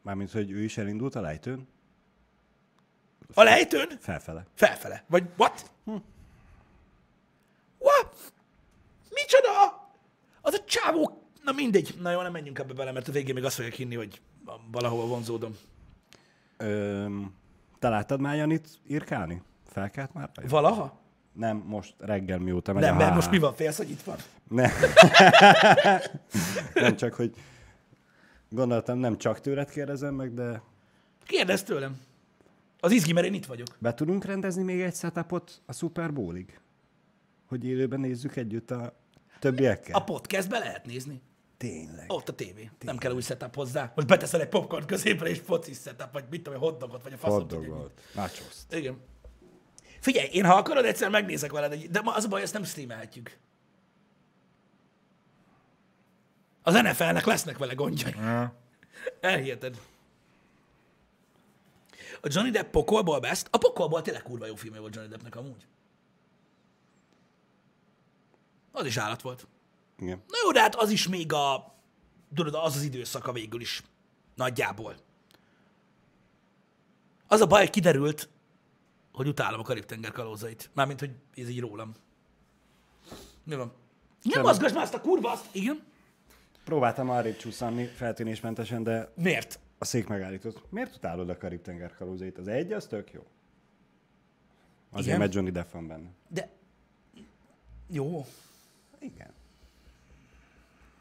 S1: Mármint, hogy ő is elindult a lejtőn?
S2: A lejtőn?
S1: Felfele.
S2: Felfele. Vagy what? What? Micsoda? Az a csávó... Na mindegy. Na jó, nem menjünk ebbe bele, mert a végén még azt fogják hinni, hogy valahova vonzódom.
S1: Öm, te láttad már Janit írkálni? Felkelt már?
S2: Valaha?
S1: Nem, most reggel mióta megy
S2: Nem,
S1: a
S2: mert most mi van? Félsz, hogy itt van?
S1: Nem. <laughs> nem csak, hogy gondoltam, nem csak tőled kérdezem meg, de
S2: Kérdezz tőlem. Az izgi, mert én itt vagyok.
S1: be tudunk rendezni még egy setupot a Super Bowlig? Hogy élőben nézzük együtt a többiekkel?
S2: A podcastbe lehet nézni.
S1: Tényleg.
S2: Ott a tévé. Nem kell új setup hozzá. Most beteszel egy popcorn középre, és foci setup, vagy mit tudom, hotdogot, vagy a faszom.
S1: Hotdogot. Nachos.
S2: Igen. Figyelj, én ha akarod, egyszer megnézek veled, egy- de az a baj, ezt nem streamelhetjük. Az NFL-nek lesznek vele gondjai. Elhiheted. A Johnny Depp pokolból best. A pokolból tényleg kurva jó filmje volt Johnny Deppnek amúgy. Az is állat volt.
S1: Igen.
S2: Na jó, de hát az is még a, tudod, az az időszaka végül is. Nagyjából. Az a baj, hogy kiderült, hogy utálom a Karib-tenger kalózait. Mármint, hogy ez így rólam. Mi van? Nem mozgass már azt a kurva, azt. Igen?
S1: Próbáltam arrébb csúszani feltűnésmentesen, de
S2: Miért?
S1: A szék megállított. Miért utálod a Karib-tenger kalózait? Az egy, az tök jó. Azért,
S2: Igen?
S1: mert Johnny Depp van benne.
S2: De... Jó.
S1: Igen.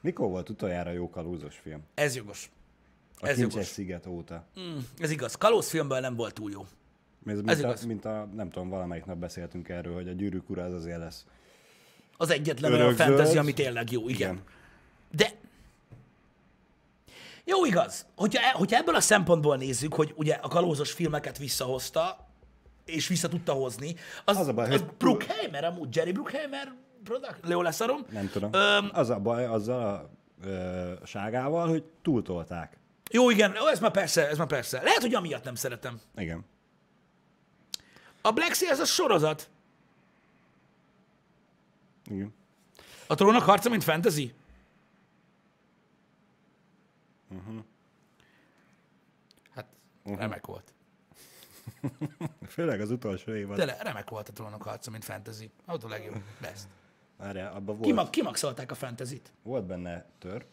S1: Mikor volt utoljára jó kalózos film?
S2: Ez jogos.
S1: A
S2: Ez
S1: Kincses
S2: jogos.
S1: sziget óta.
S2: Mm, ez igaz. Kalóz filmből nem volt túl jó.
S1: Ez, mint,
S2: Ez
S1: a,
S2: igaz.
S1: mint a, nem tudom, valamelyik nap beszéltünk erről, hogy a gyűrűk ura az azért lesz.
S2: Az egyetlen olyan
S1: Örökzöld.
S2: fantasy, ami tényleg jó, igen. Igen. De jó igaz, hogyha, e- hogyha ebből a szempontból nézzük, hogy ugye a kalózos filmeket visszahozta, és vissza tudta hozni, az, az,
S1: a baj,
S2: az
S1: hogy-
S2: Bruckheimer amúgy, Jerry Bruckheimer product, Leo leszarom.
S1: Nem tudom.
S2: Öm,
S1: Az a baj azzal a ö, ságával, hogy túltolták.
S2: Jó, igen, ó, ez már persze, ez már persze. Lehet, hogy amiatt nem szeretem.
S1: Igen.
S2: A Black Sea, ez a sorozat.
S1: Igen.
S2: A trónok harca, mint fantasy? Hát, remek volt.
S1: Főleg az utolsó évad.
S2: Tényleg, remek volt a trónok harca, mint fantasy. Az a legjobb. Best.
S1: Várjál, abban volt,
S2: Kimag, kimaxolták a fantasy-t.
S1: volt benne törp,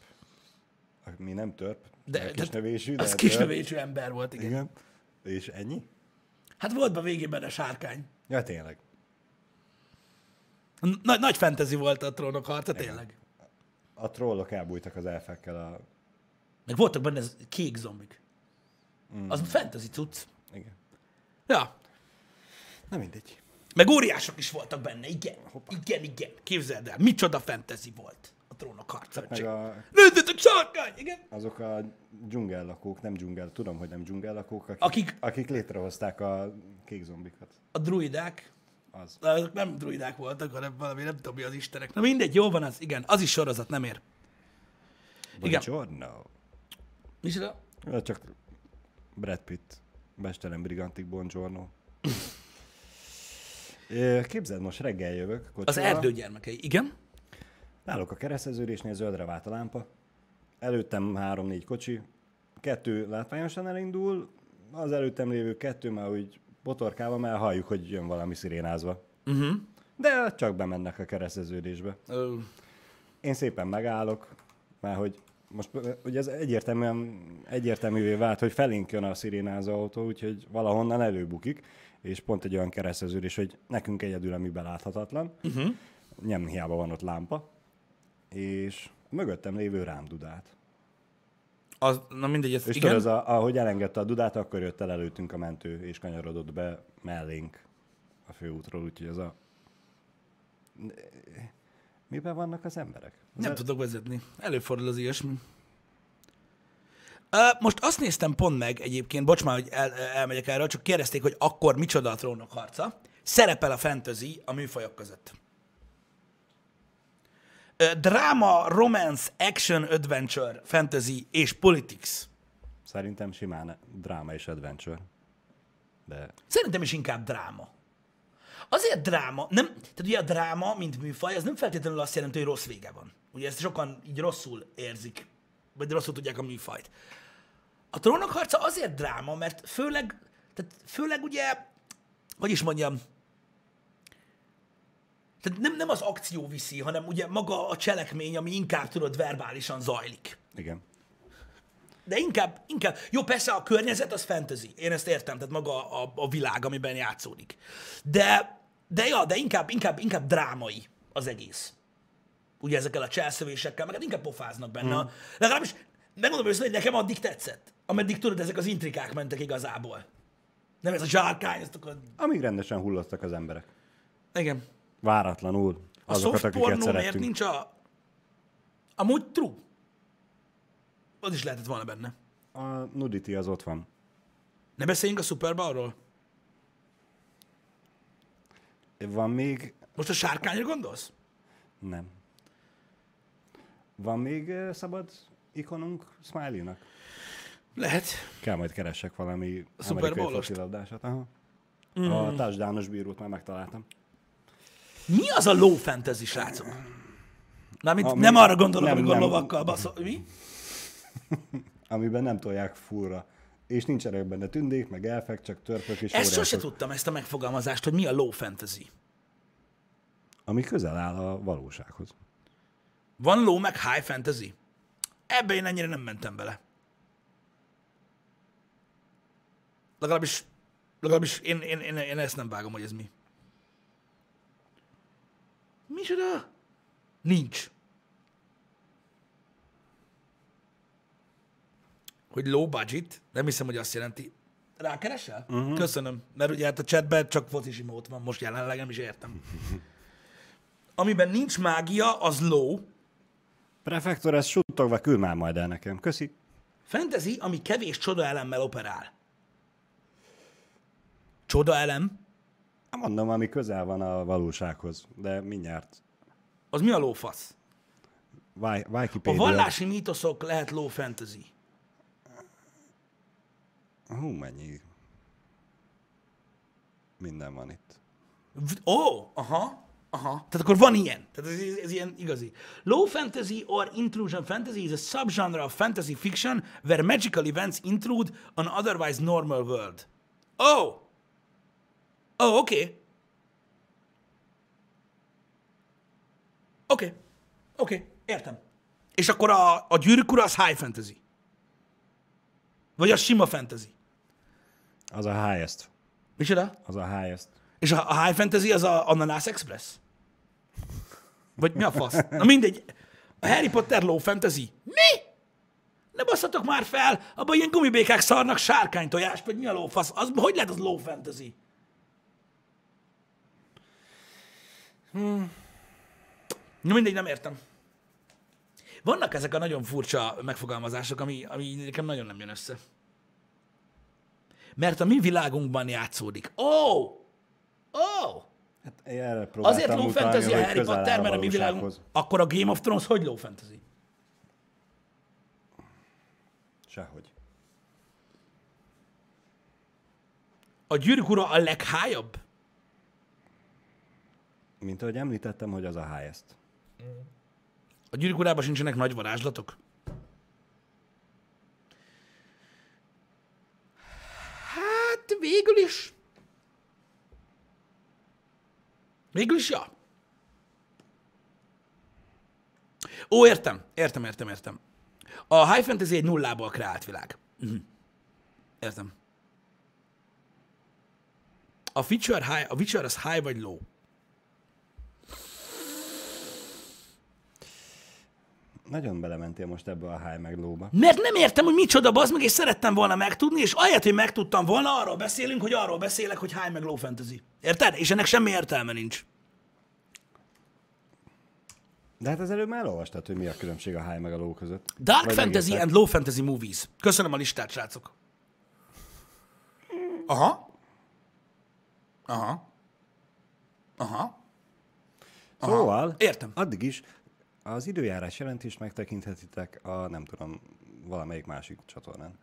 S1: mi nem törp,
S2: De,
S1: de,
S2: de
S1: kisnevésű, de
S2: az kisnevésű ember volt, igen. igen.
S1: És ennyi?
S2: Hát volt be végén benne sárkány.
S1: Ja, tényleg.
S2: Nagy, nagy fantasy volt a trónok harca, tényleg.
S1: A trollok elbújtak az elfekkel a...
S2: Meg voltak benne ez kék zombik. Mm. Az fantasy cucc.
S1: Igen.
S2: Ja.
S1: Na mindegy.
S2: Meg óriások is voltak benne, igen. Igen, igen. Képzeld el, micsoda fantasy volt a trónok harca.
S1: Meg a,
S2: Nézzétek, sárkány! Igen.
S1: azok a dzsungellakók, nem dzsungel, tudom, hogy nem dzsungellakók, akik,
S2: Akik-
S1: akik létrehozták a kék zombikat.
S2: A druidák.
S1: Az.
S2: De azok nem druidák voltak, hanem valami, nem tudom mi az istenek. Na mindegy, jó van az, igen. Az is sorozat, nem ér. Igen.
S1: Buongiorno.
S2: Micsoda?
S1: Ja, csak Brad Pitt, Bestelen Brigantik Buongiorno. Képzeld, most reggel jövök
S2: Az
S1: kocsival.
S2: erdő gyermekei. Igen?
S1: Náluk a kereszteződésnél zöldre vált a lámpa. Előttem három-négy kocsi. Kettő látványosan elindul, az előttem lévő kettő már úgy botorkálva, már halljuk, hogy jön valami szirénázva.
S2: Uh-huh.
S1: De csak bemennek a kereszteződésbe.
S2: Ö,
S1: Én szépen megállok, mert hogy most ugye ez egyértelműen, egyértelművé vált, hogy felénk jön a szirénázó autó, úgyhogy valahonnan előbukik, és pont egy olyan kereszteződés, hogy nekünk egyedül, ami beláthatatlan, uh-huh. nem hiába van ott lámpa, és mögöttem lévő rám dudált.
S2: az, na mindegy, ez,
S1: És
S2: igen.
S1: tudod, az a, ahogy elengedte a dudát, akkor jött el előttünk a mentő, és kanyarodott be mellénk a főútról, úgyhogy az a... Miben vannak az emberek?
S2: Nem
S1: el-
S2: tudok vezetni. Előfordul az ilyesmi. Ö, Most azt néztem pont meg egyébként, bocs már, hogy el, elmegyek erről, csak kérdezték, hogy akkor micsoda a trónok harca. Szerepel a fantasy a műfajok között. Ö, Dráma, romance, action, adventure, fantasy és politics.
S1: Szerintem simán dráma és adventure. De
S2: Szerintem is inkább dráma. Azért dráma, nem, tehát ugye a dráma, mint műfaj, az nem feltétlenül azt jelenti, hogy rossz vége van. Ugye ezt sokan így rosszul érzik, vagy rosszul tudják a műfajt. A trónok harca azért dráma, mert főleg, tehát főleg ugye, hogy is mondjam, tehát nem, nem az akció viszi, hanem ugye maga a cselekmény, ami inkább tudod verbálisan zajlik.
S1: igen.
S2: De inkább, inkább, jó, persze a környezet az fantasy, én ezt értem, tehát maga a, a világ, amiben játszódik. De, de ja, de inkább, inkább, inkább drámai az egész. Ugye ezekkel a cselszövésekkel, meg hát inkább pofáznak benne. Mm. Legalábbis, megmondom őszintén, hogy nekem addig tetszett. Ameddig tudod, ezek az intrikák mentek igazából. Nem ez a zsárkány, ezt akkor...
S1: Amíg rendesen hullottak az emberek.
S2: Igen.
S1: Váratlanul.
S2: A
S1: Azokat,
S2: soft
S1: akiket
S2: pornó miért
S1: szerettünk.
S2: nincs a... Amúgy true. Az is lehetett volna benne.
S1: A nudity az ott van.
S2: Ne beszéljünk a Super Bowl-ról.
S1: Van még...
S2: Most a sárkányra gondolsz?
S1: Nem. Van még eh, szabad ikonunk Smiley-nak?
S2: Lehet.
S1: Kell majd keressek valami
S2: Super
S1: amerikai. Aha. Mm. A touchdownos bírót már megtaláltam.
S2: Mi az a low fantasy, srácok? Mármint
S1: Ami-
S2: nem arra gondolok,
S1: nem,
S2: amikor
S1: nem.
S2: lovakkal baszol. Mi? <laughs>
S1: Amiben nem tolják furra. És nincsenek benne tündék, meg elfek, csak törpök és
S2: Ezt sose tudtam, ezt a megfogalmazást, hogy mi a low fantasy.
S1: Ami közel áll a valósághoz.
S2: Van low meg high fantasy? Ebbe én ennyire nem mentem bele. Legalábbis, legalábbis én, én, én, én ezt nem vágom, hogy ez mi. Micsoda? Nincs. Hogy low budget, nem hiszem, hogy azt jelenti. Rákeresel? Uh-huh. Köszönöm, mert ugye hát a chatben csak focis emote van most jelenleg, nem is értem. <laughs> Amiben nincs mágia, az low.
S1: Prefektor, ezt suttogva küld már majd el nekem. Köszi.
S2: Fantasy, ami kevés csodaelemmel operál. Csodaelem?
S1: Hát Mondom, ami közel van a valósághoz, de mindjárt.
S2: Az mi a lófasz?
S1: Wi-
S2: A vallási mítoszok lehet low fantasy.
S1: Hú, mennyi. Minden van itt.
S2: Ó, oh, aha, aha. Tehát akkor van ilyen. Tehát ez, ez, ez ilyen igazi. Low fantasy or intrusion fantasy is a subgenre of fantasy fiction where magical events intrude an otherwise normal world. Oh! Oh, oké. Okay. Oké. Okay. Oké, okay. értem. És akkor a, a gyűrűk ura az high fantasy. Vagy a sima fantasy.
S1: Az a highest.
S2: Micsoda?
S1: Az a highest.
S2: És a, a high fantasy az a Ananas Express? Vagy mi a fasz? Na mindegy. A Harry Potter low fantasy. Mi? Ne basszatok már fel, abban ilyen gumibékák szarnak sárkánytojást, vagy mi a lófasz? Az, hogy lehet az low fantasy? Hmm. Na mindegy, nem értem. vannak ezek a nagyon furcsa megfogalmazások, ami, ami nekem nagyon nem jön össze. Mert a mi világunkban játszódik. Ó! Oh! Ó! Oh!
S1: Hát erre
S2: Azért low fantasy a Harry Potter, mert a mi világunk... Akkor a Game of Thrones hogy low fantasy?
S1: Sehogy.
S2: A gyűrűk ura a leghájabb?
S1: Mint ahogy említettem, hogy az a highest.
S2: A gyűrűk urában sincsenek nagy varázslatok? Hát végül is. Végül is, ja. Ó, értem, értem, értem, értem. A High Fantasy egy nullából kreált világ. Mhm. Értem. A feature, high, a feature az high vagy low?
S1: Nagyon belementél most ebbe a high meg lóba.
S2: Mert nem értem, hogy micsoda bazd meg, és szerettem volna megtudni, és ahelyett, hogy megtudtam volna, arról beszélünk, hogy arról beszélek, hogy high meg low fantasy. Érted? És ennek semmi értelme nincs.
S1: De hát az előbb már elolvastad, hogy mi a különbség a high meg a low között.
S2: Dark
S1: Vagy
S2: fantasy
S1: egészen.
S2: and low fantasy movies. Köszönöm a listát, srácok. Aha. Aha. Aha.
S1: Szóval,
S2: Értem.
S1: addig is az időjárás jelentést megtekinthetitek a, nem tudom, valamelyik másik csatornán.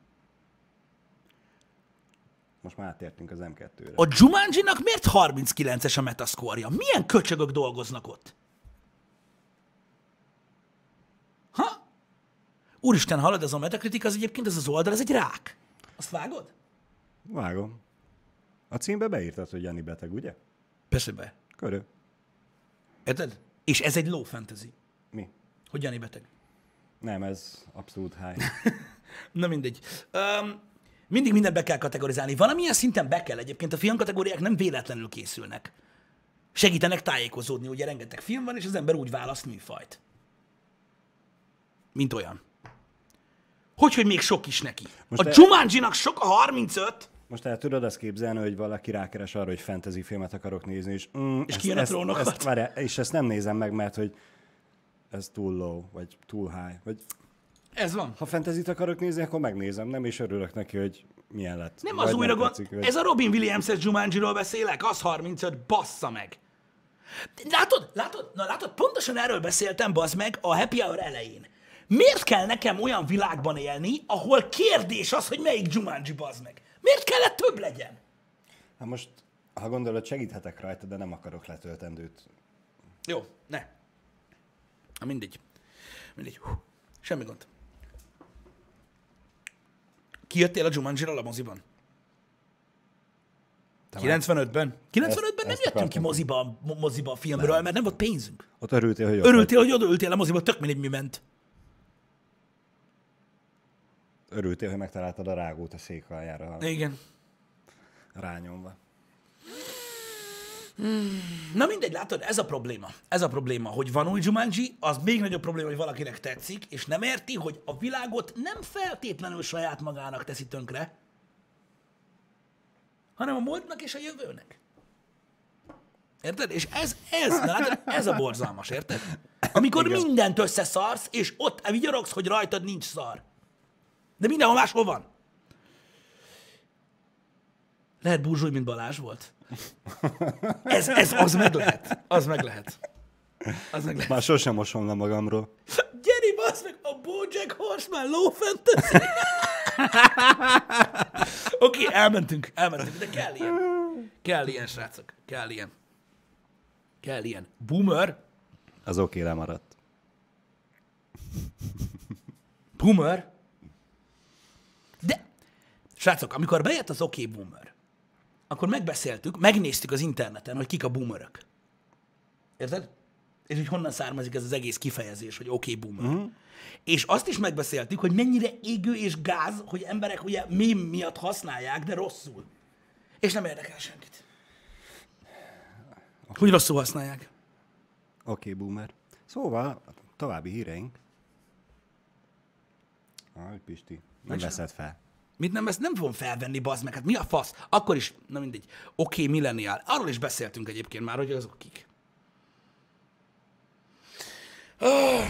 S1: Most már átértünk az M2-re.
S2: A Jumanji-nak miért 39-es a metaszkórja? Milyen köcsögök dolgoznak ott? Ha? Úristen, hallod, ez a metakritik, az egyébként ez az oldal, ez egy rák. Azt vágod?
S1: Vágom. A címbe beírtad, hogy Jani beteg, ugye?
S2: Persze be.
S1: Körő.
S2: Érted? És ez egy low fantasy. Hogy Jani beteg.
S1: Nem, ez abszolút high. <laughs>
S2: Na mindegy. Um, mindig mindent be kell kategorizálni. Valamilyen szinten be kell egyébként. A filmkategóriák nem véletlenül készülnek. Segítenek tájékozódni, ugye rengeteg film van, és az ember úgy választ műfajt. Mint olyan. Hogy, hogy még sok is neki.
S1: Most
S2: a
S1: e-
S2: Jumanji-nak sok a 35,
S1: Most el tudod azt képzelni, hogy valaki rákeres arra, hogy fantasy filmet akarok nézni, és, mm,
S2: És kijön a trónok
S1: ezt, várjál, és ezt nem nézem meg, mert hogy ez túl low, vagy túl high. Vagy
S2: ez van.
S1: ha fantasy akarok nézni, akkor megnézem, nem, és örülök neki, hogy milyen lett.
S2: Nem
S1: Vagy
S2: az újra gond...
S1: vagy...
S2: Ez a Robin Williams-es Jumanji-ról beszélek, az 35, bassza meg. Látod, látod, na látod, pontosan erről beszéltem, bazd meg, a Happy Hour elején. Miért kell nekem olyan világban élni, ahol kérdés az, hogy melyik Jumanji, bazd meg? Miért kellett több legyen?
S1: Hát most, ha gondolod, segíthetek rajta, de nem akarok letöltendőt.
S2: Jó, ne. Na mindegy. Mindegy. Hú, semmi gond. Kijöttél a Jumanji-ról a moziban?
S1: Te már
S2: 95-ben? 95-ben
S1: Ezt-
S2: nem jöttünk ki moziba, mo- moziba a filmről, mert nem volt pénzünk.
S1: Ott örültél, hogy ott
S2: Örültél, hogy oda ültél a moziba, tök mindegy, mi ment.
S1: Örültél, hogy megtaláltad a rágót a székaljára
S2: Igen.
S1: rányomva.
S2: Na mindegy, látod, ez a probléma. Ez a probléma, hogy van új Jumanji, az még nagyobb probléma, hogy valakinek tetszik, és nem érti, hogy a világot nem feltétlenül saját magának teszi tönkre, hanem a múltnak és a jövőnek. Érted? És ez, ez, na látod, ez a borzalmas, érted? Amikor
S1: Igen.
S2: mindent összeszarsz, és ott vigyorogsz, hogy rajtad nincs szar. De mindenhol máshol van. Lehet burzsúj, mint Balázs volt. Ez, ez az meg lehet. Az meg lehet. Az meg lehet.
S1: Már sosem mosom le magamról.
S2: Gyeri, bassz meg, a Bojack Horseman low fantasy. Oké, okay, elmentünk, elmentünk, de kell ilyen. Kell ilyen, srácok. Kell ilyen. Kell ilyen. Boomer.
S1: Az oké, okay, lemaradt.
S2: Boomer. De, srácok, amikor bejött az oké okay boomer, akkor megbeszéltük, megnéztük az interneten, hogy kik a boomerök. Érted? És hogy honnan származik ez az egész kifejezés, hogy oké okay, boomer. Uh-huh. És azt is megbeszéltük, hogy mennyire égő és gáz, hogy emberek ugye mém miatt használják, de rosszul. És nem érdekel senkit. Hogy rosszul használják.
S1: Oké, okay, boomer. Szóval, további híreink. Aj, Pisti, nem veszed fel.
S2: Mit nem, ezt nem fogom felvenni, bazd meg, hát mi a fasz? Akkor is, na mindegy, oké, okay, millenial. Arról is beszéltünk egyébként már, hogy azok kik. Oh.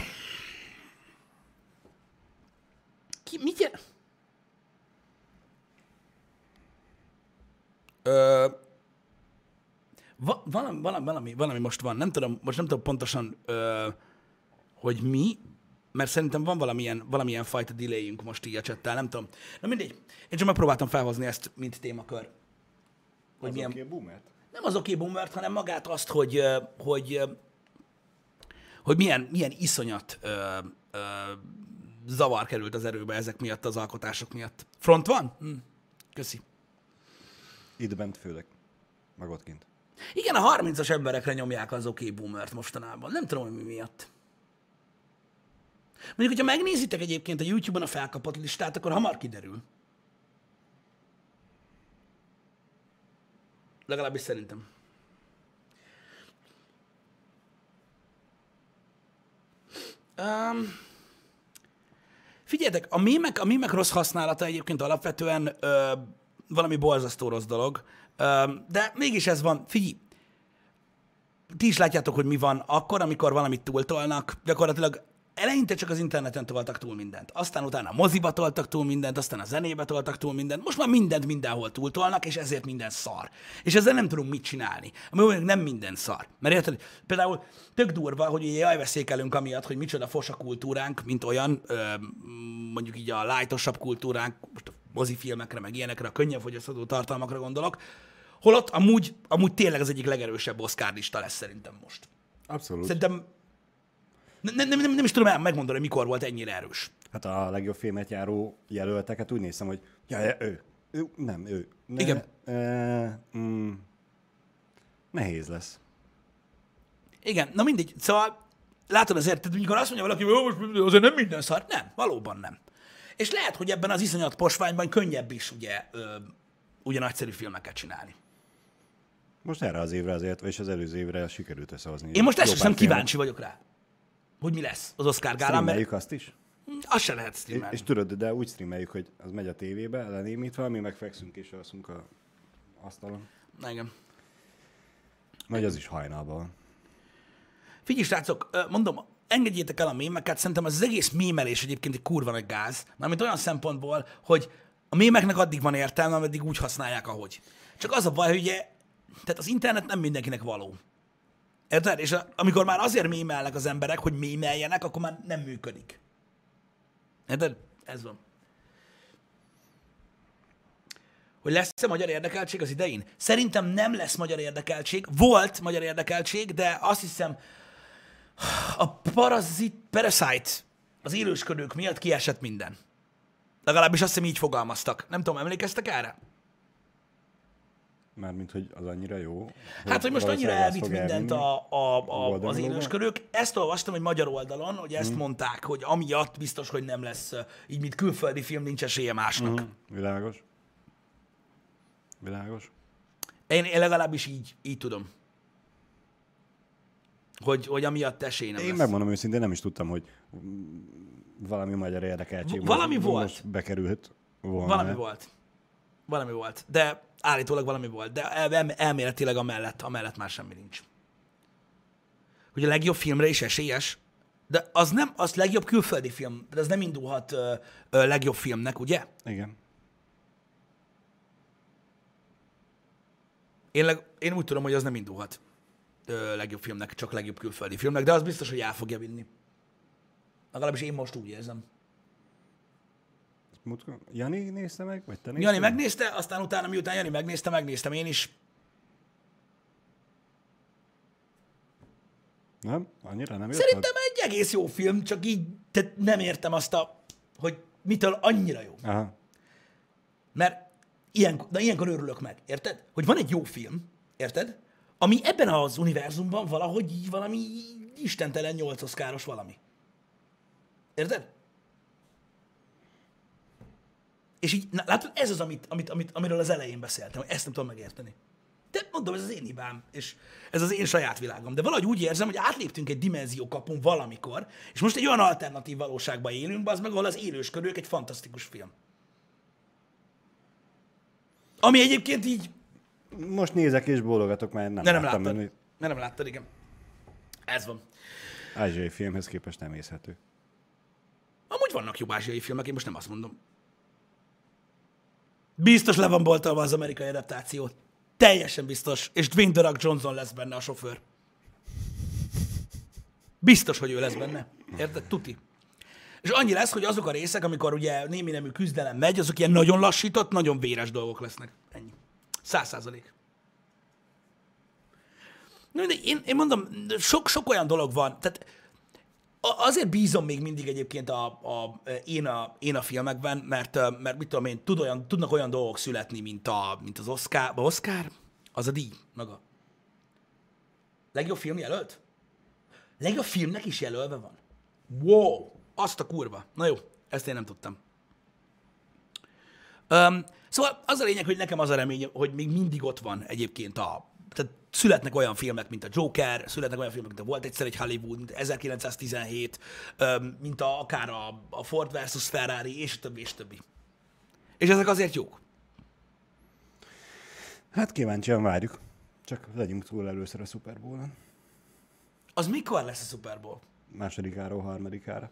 S2: Ki, mit jel... Ö, va, valami, valami, valami most van, nem tudom, most nem tudom pontosan, ö, hogy mi, mert szerintem van valamilyen, valamilyen fajta delayünk most így a csettel, nem tudom. Na mindegy, én csak megpróbáltam felhozni ezt, mint témakör. Hogy
S1: Az
S2: milyen,
S1: oké, boomert?
S2: nem az oké boomert, hanem magát azt, hogy, hogy, hogy milyen, milyen iszonyat ö, ö, zavar került az erőbe ezek miatt, az alkotások miatt. Front van? Hm. Köszi.
S1: Itt bent főleg. Meg ott kint.
S2: Igen, a 30-as emberekre nyomják az oké boomert mostanában. Nem tudom, hogy mi miatt. Mondjuk, hogyha megnézitek egyébként a YouTube-on a felkapott listát, akkor hamar kiderül. Legalábbis szerintem. Um, figyeljetek, a mémek, a mémek rossz használata egyébként alapvetően ö, valami borzasztó rossz dolog, ö, de mégis ez van. Figyelj, ti is látjátok, hogy mi van akkor, amikor valamit túltolnak. Gyakorlatilag eleinte csak az interneten toltak túl mindent. Aztán utána a moziba toltak túl mindent, aztán a zenébe toltak túl mindent. Most már mindent mindenhol túltolnak, és ezért minden szar. És ezzel nem tudunk mit csinálni. Ami mondjuk nem minden szar. Mert érted, például tök durva, hogy ugye jajveszékelünk amiatt, hogy micsoda fos a kultúránk, mint olyan, ö, mondjuk így a lájtosabb kultúránk, most a mozifilmekre, meg ilyenekre, a könnyen fogyasztható tartalmakra gondolok, holott amúgy, amúgy tényleg az egyik legerősebb Oscar lista lesz szerintem most.
S1: Abszolút.
S2: Szerintem nem, nem, nem, nem is tudom el megmondani, mikor volt ennyire erős.
S1: Hát a legjobb filmet járó jelölteket úgy nézem, hogy ja, ja ő. ő. Nem, ő. Ne,
S2: Igen.
S1: E, mm, nehéz lesz.
S2: Igen, na mindegy. Szóval látod azért, tehát amikor azt mondja valaki, hogy "Ó, most azért nem minden szar, nem, valóban nem. És lehet, hogy ebben az iszonyat posványban könnyebb is ugye, ö, ugye nagyszerű filmeket csinálni.
S1: Most erre az évre azért, vagy az előző évre sikerült összehozni.
S2: Én most esküszöm kíváncsi vagyok rá, hogy mi lesz az Oscar gálán, mert
S1: Streameljük azt is?
S2: azt se lehet
S1: És,
S2: streamelni.
S1: és tudod, de úgy streameljük, hogy az megy a tévébe, lenémítve, mi megfekszünk és alszunk a asztalon.
S2: Igen.
S1: Vagy az is hajnalban van.
S2: Figyelj, srácok, mondom, engedjétek el a mémeket, szerintem az, az egész mémelés egyébként egy kurva nagy gáz, mármint olyan szempontból, hogy a mémeknek addig van értelme, ameddig úgy használják, ahogy. Csak az a baj, hogy ugye, tehát az internet nem mindenkinek való. Érted? És amikor már azért mémelnek az emberek, hogy mémeljenek, akkor már nem működik. Érted? Ez van. Hogy lesz-e magyar érdekeltség az idején? Szerintem nem lesz magyar érdekeltség. Volt magyar érdekeltség, de azt hiszem, a parazit, Parasite, az élősködők miatt kiesett minden. Legalábbis azt hiszem így fogalmaztak. Nem tudom, emlékeztek erre?
S1: Mármint, hogy az annyira jó.
S2: Hát, hogy most annyira elvitt mindent a, a, a, az élősködők. Ezt olvastam egy magyar oldalon, hogy ezt mondták, hogy amiatt biztos, hogy nem lesz, így mint külföldi film nincs esélye másnak.
S1: Mhm, Világos. Világos.
S2: Én, én legalábbis így, így tudom. Hogy, hogy amiatt esély nem
S1: Én
S2: lesz.
S1: megmondom őszintén, nem is tudtam, hogy mm, valami magyar érdekeltség
S2: valami volt.
S1: most bekerült volna.
S2: Valami volt. Valami volt. De állítólag valami volt. De el, el, elméletileg amellett, amellett már semmi nincs. Hogy a legjobb filmre is esélyes, de az nem, az legjobb külföldi film, de az nem indulhat ö, ö, legjobb filmnek, ugye?
S1: Igen.
S2: Én, leg, én úgy tudom, hogy az nem indulhat ö, legjobb filmnek, csak legjobb külföldi filmnek, de az biztos, hogy el fogja vinni. Legalábbis én most úgy érzem.
S1: Múltkor- Jani nézte meg? Vagy te nézted?
S2: Jani megnézte, aztán utána miután Jani megnézte, megnéztem én is.
S1: Nem? Annyira nem jött?
S2: Szerintem egy egész jó film, csak így tehát nem értem azt a, hogy mitől annyira jó.
S1: Aha.
S2: Mert ilyenkor, de ilyenkor örülök meg, érted? Hogy van egy jó film, érted? Ami ebben az univerzumban valahogy így valami istentelen nyolc oszkáros valami. Érted? És így, na, látod, ez az, amit, amit, amit, amiről az elején beszéltem, hogy ezt nem tudom megérteni. De mondom, ez az én hibám, és ez az én saját világom. De valahogy úgy érzem, hogy átléptünk egy dimenziókapun valamikor, és most egy olyan alternatív valóságban élünk, az meg, ahol az élősködők egy fantasztikus film. Ami egyébként így...
S1: Most nézek és bólogatok, mert nem,
S2: Ne nem
S1: láttam
S2: láttad. Ne nem láttad, igen. Ez van.
S1: Ázsiai filmhez képest nem észhető.
S2: Amúgy vannak jobb ázsiai filmek, én most nem azt mondom. Biztos le van boltolva az amerikai adaptációt. Teljesen biztos. És Dwayne The Rock Johnson lesz benne a sofőr. Biztos, hogy ő lesz benne. Érted? Tuti. És annyi lesz, hogy azok a részek, amikor ugye némi nemű küzdelem megy, azok ilyen nagyon lassított, nagyon véres dolgok lesznek. Ennyi. Száz százalék. Én, én mondom, sok, sok olyan dolog van. Tehát azért bízom még mindig egyébként a, a, én, a, én a filmekben, mert, mert mit tudom én, tud olyan, tudnak olyan dolgok születni, mint, a, mint az Oscar. Oscar? Az a díj maga. Legjobb film jelölt? Legjobb filmnek is jelölve van. Wow! Azt a kurva. Na jó, ezt én nem tudtam. Um, szóval az a lényeg, hogy nekem az a remény, hogy még mindig ott van egyébként a... Tehát születnek olyan filmek, mint a Joker, születnek olyan filmek, mint a Volt egyszer egy Hollywood, mint 1917, um, mint a, akár a, a Ford versus Ferrari, és többi, és többi. És ezek azért jók.
S1: Hát kíváncsian várjuk. Csak legyünk túl először a Super Bowl-on.
S2: Az mikor lesz a Super Bowl?
S1: Másodikáról, harmadikára.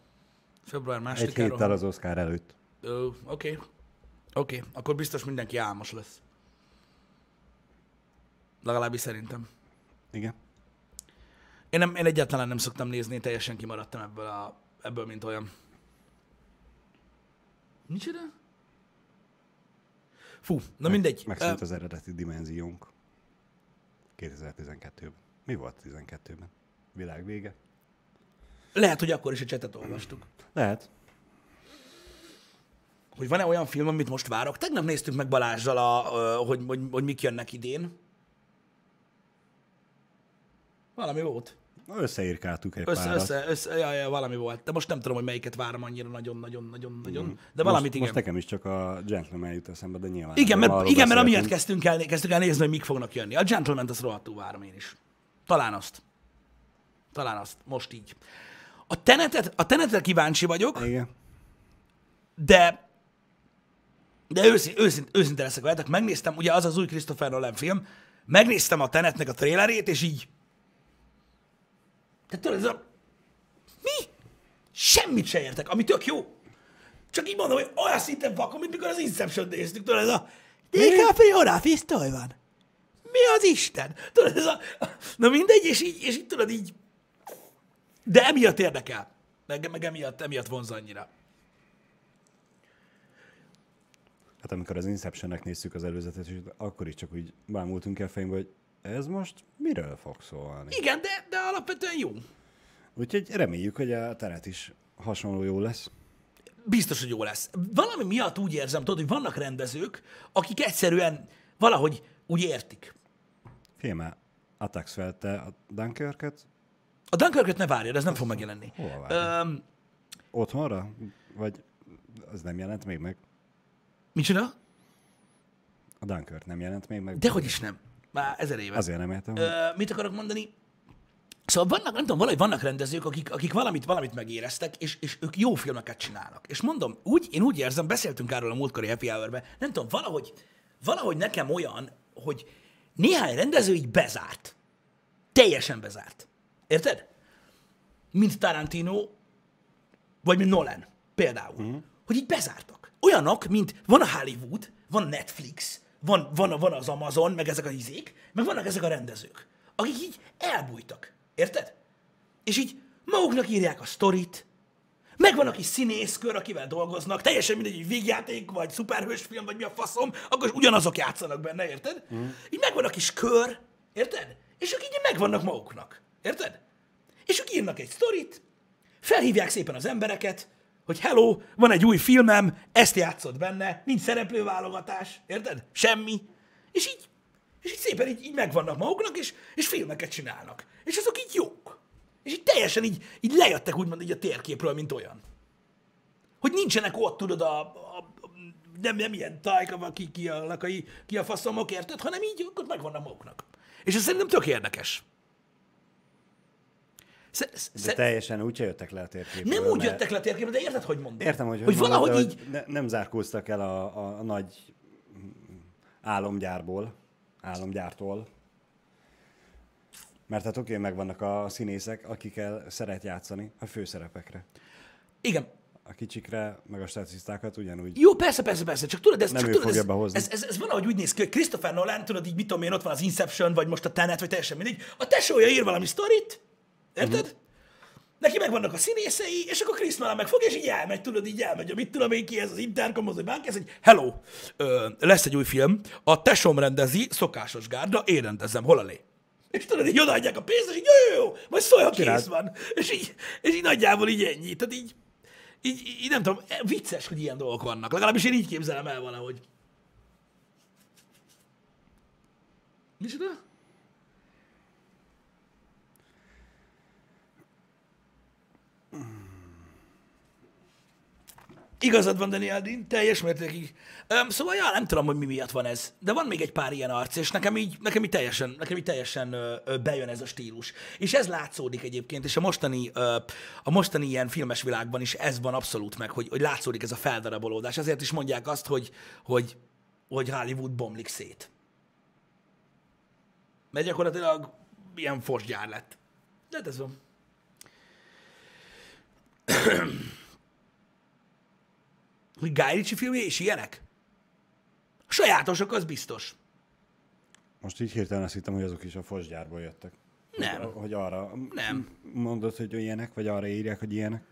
S2: Február
S1: Egy
S2: másodikára?
S1: héttel az Oscar előtt.
S2: Oké. Oké, akkor biztos mindenki álmos lesz. Legalábbis szerintem.
S1: Igen.
S2: Én, nem, én egyáltalán nem szoktam nézni, teljesen kimaradtam ebből, a, ebből mint olyan. Micsoda? Fú, na mindegy.
S1: Megszűnt
S2: Ö,
S1: az eredeti dimenziónk. 2012-ben. Mi volt 12-ben? Világ vége?
S2: Lehet, hogy akkor is a csetet olvastuk.
S1: Lehet.
S2: Hogy van-e olyan film, amit most várok? Tegnap néztük meg Balázsral, a, hogy, hogy, hogy mik jönnek idén. Valami volt.
S1: Összeírkáltuk egy
S2: Össze,
S1: párat.
S2: össze, össze, ja, ja, valami volt. De most nem tudom, hogy melyiket várom annyira nagyon-nagyon-nagyon-nagyon. Mm. De valamit
S1: most,
S2: igen.
S1: Most nekem is csak a Gentleman jut eszembe, de nyilván.
S2: Igen, mert, igen, mert amiatt kezdtünk el, kezdtünk el nézni, hogy mik fognak jönni. A Gentleman-t azt rohadtul várom én is. Talán azt. Talán azt. Most így. A tenetet, a tenetre kíváncsi vagyok,
S1: Igen.
S2: de de őszint, őszint, őszinte leszek veletek, megnéztem, ugye az az új Christopher Nolan film, megnéztem a Tenetnek a trailerét, és így... Tehát tudod, ez a... Mi? Semmit se értek, ami tök jó. Csak így mondom, hogy olyan szinten vakon, mint mikor az Inception néztük, tudod, ez a... DiCaprio ráfisztoj van. Mi az Isten? Tudod, ez a... Na mindegy, és így, és így tudod, így... De emiatt érdekel. Meg, meg emiatt, emiatt vonz annyira.
S1: Hát amikor az Inceptionnek néztük az előzetet, és akkor is csak úgy bámultunk el fejünkbe, hogy ez most miről fog szólni.
S2: Igen, de, de alapvetően jó.
S1: Úgyhogy reméljük, hogy a teret is hasonló jó lesz.
S2: Biztos, hogy jó lesz. Valami miatt úgy érzem, tudod, hogy vannak rendezők, akik egyszerűen valahogy úgy értik.
S1: Filme, Atax felte a Dunkirket
S2: A Dunkirket ne várjad, ez nem fog megjelenni.
S1: Várni?
S2: Öm,
S1: otthonra? Vagy az nem jelent még meg?
S2: micsoda?
S1: A Dunkirk nem jelent még meg?
S2: Dehogy is nem. Már ezer éve.
S1: Azért nem értem.
S2: Ö, mit akarok mondani? Szóval vannak, nem tudom, valahogy vannak rendezők, akik, akik valamit, valamit megéreztek, és, és ők jó filmeket csinálnak. És mondom, úgy, én úgy érzem, beszéltünk erről a múltkori Happy hour nem tudom, valahogy, valahogy nekem olyan, hogy néhány rendező így bezárt. Teljesen bezárt. Érted? Mint Tarantino, vagy mint Nolan, például. Mm. Hogy így bezártak. Olyanok, mint van a Hollywood, van Netflix, van, van, van az Amazon, meg ezek a izék, meg vannak ezek a rendezők, akik így elbújtak. Érted? És így maguknak írják a sztorit, megvan a kis színészkör, akivel dolgoznak, teljesen mindegy, hogy végjáték, vagy szuperhős film, vagy mi a faszom, akkor ugyanazok játszanak benne, érted? Mm. Így megvan a kis kör, érted? És ők így megvannak maguknak, érted? És ők írnak egy sztorit, felhívják szépen az embereket, hogy hello, van egy új filmem, ezt játszott benne, nincs szereplőválogatás, érted? Semmi. És így, és így szépen így, így megvannak maguknak, és, és filmeket csinálnak. És azok így jók. És így teljesen így, így lejöttek úgymond így a térképről, mint olyan. Hogy nincsenek ott, tudod, a, a, nem, nem ilyen tájka, ki, ki, a, ki a faszomok, érted? Hanem így ott megvannak maguknak. És ez szerintem tök érdekes. Sze-
S1: De
S2: sze-
S1: teljesen úgy jöttek le a térképről.
S2: nem úgy jöttek le a térképre, de érted, hogy mondom?
S1: Értem, hogy,
S2: hogy
S1: mondod,
S2: valahogy
S1: de
S2: így...
S1: hogy ne, nem zárkóztak el a, a, a nagy álomgyárból, álomgyártól. Mert hát oké, megvannak a színészek, akikkel szeret játszani a főszerepekre.
S2: Igen,
S1: A a kicsikre, meg a statisztákat ugyanúgy.
S2: Jó, persze, persze, persze, csak tudod, ez,
S1: Nem
S2: csak
S1: ő
S2: tudod,
S1: fogja
S2: ez,
S1: behozni.
S2: ez, ez, ez, valahogy úgy néz ki, hogy Christopher Nolan, tudod, így mit tudom én, ott van az Inception, vagy most a Tenet, vagy teljesen mindegy, a tesója ír valami sztorit, érted? Uh-huh. Neki megvannak a színészei, és akkor Chris Nolan megfog, és így elmegy, tudod, így elmegy, a mit tudom én ki ez az interkomhoz, vagy bárki, ez egy hello, ö, lesz egy új film, a tesom rendezi, szokásos gárda, én rendezem, hol a lé? És tudod, így odaadják a pénzt, és így jó, jó, jó, majd szólj, ha kész van. És így, és így nagyjából így ennyi. Tehát így, így, így, nem tudom, vicces, hogy ilyen dolgok vannak. Legalábbis én így képzelem el valahogy. Micsoda? Igazad van, Daniel Dean, teljes mértékig. Öm, szóval, ja, nem tudom, hogy mi miatt van ez, de van még egy pár ilyen arc, és nekem így, nekem így teljesen, nekem így teljesen ö, ö, bejön ez a stílus. És ez látszódik egyébként, és a mostani, ö, a mostani ilyen filmes világban is ez van abszolút meg, hogy, hogy látszódik ez a feldarabolódás. Ezért is mondják azt, hogy, hogy, hogy Hollywood bomlik szét. Mert gyakorlatilag ilyen fosgyár lett. De hát ez van. Hogy Guy Ritchie filmje és ilyenek? Sajátosak, az biztos.
S1: Most így hirtelen azt hittem, hogy azok is a fosgyárból jöttek.
S2: Nem.
S1: Hogy, hogy arra
S2: Nem.
S1: mondod, hogy ilyenek, vagy arra írják, hogy ilyenek.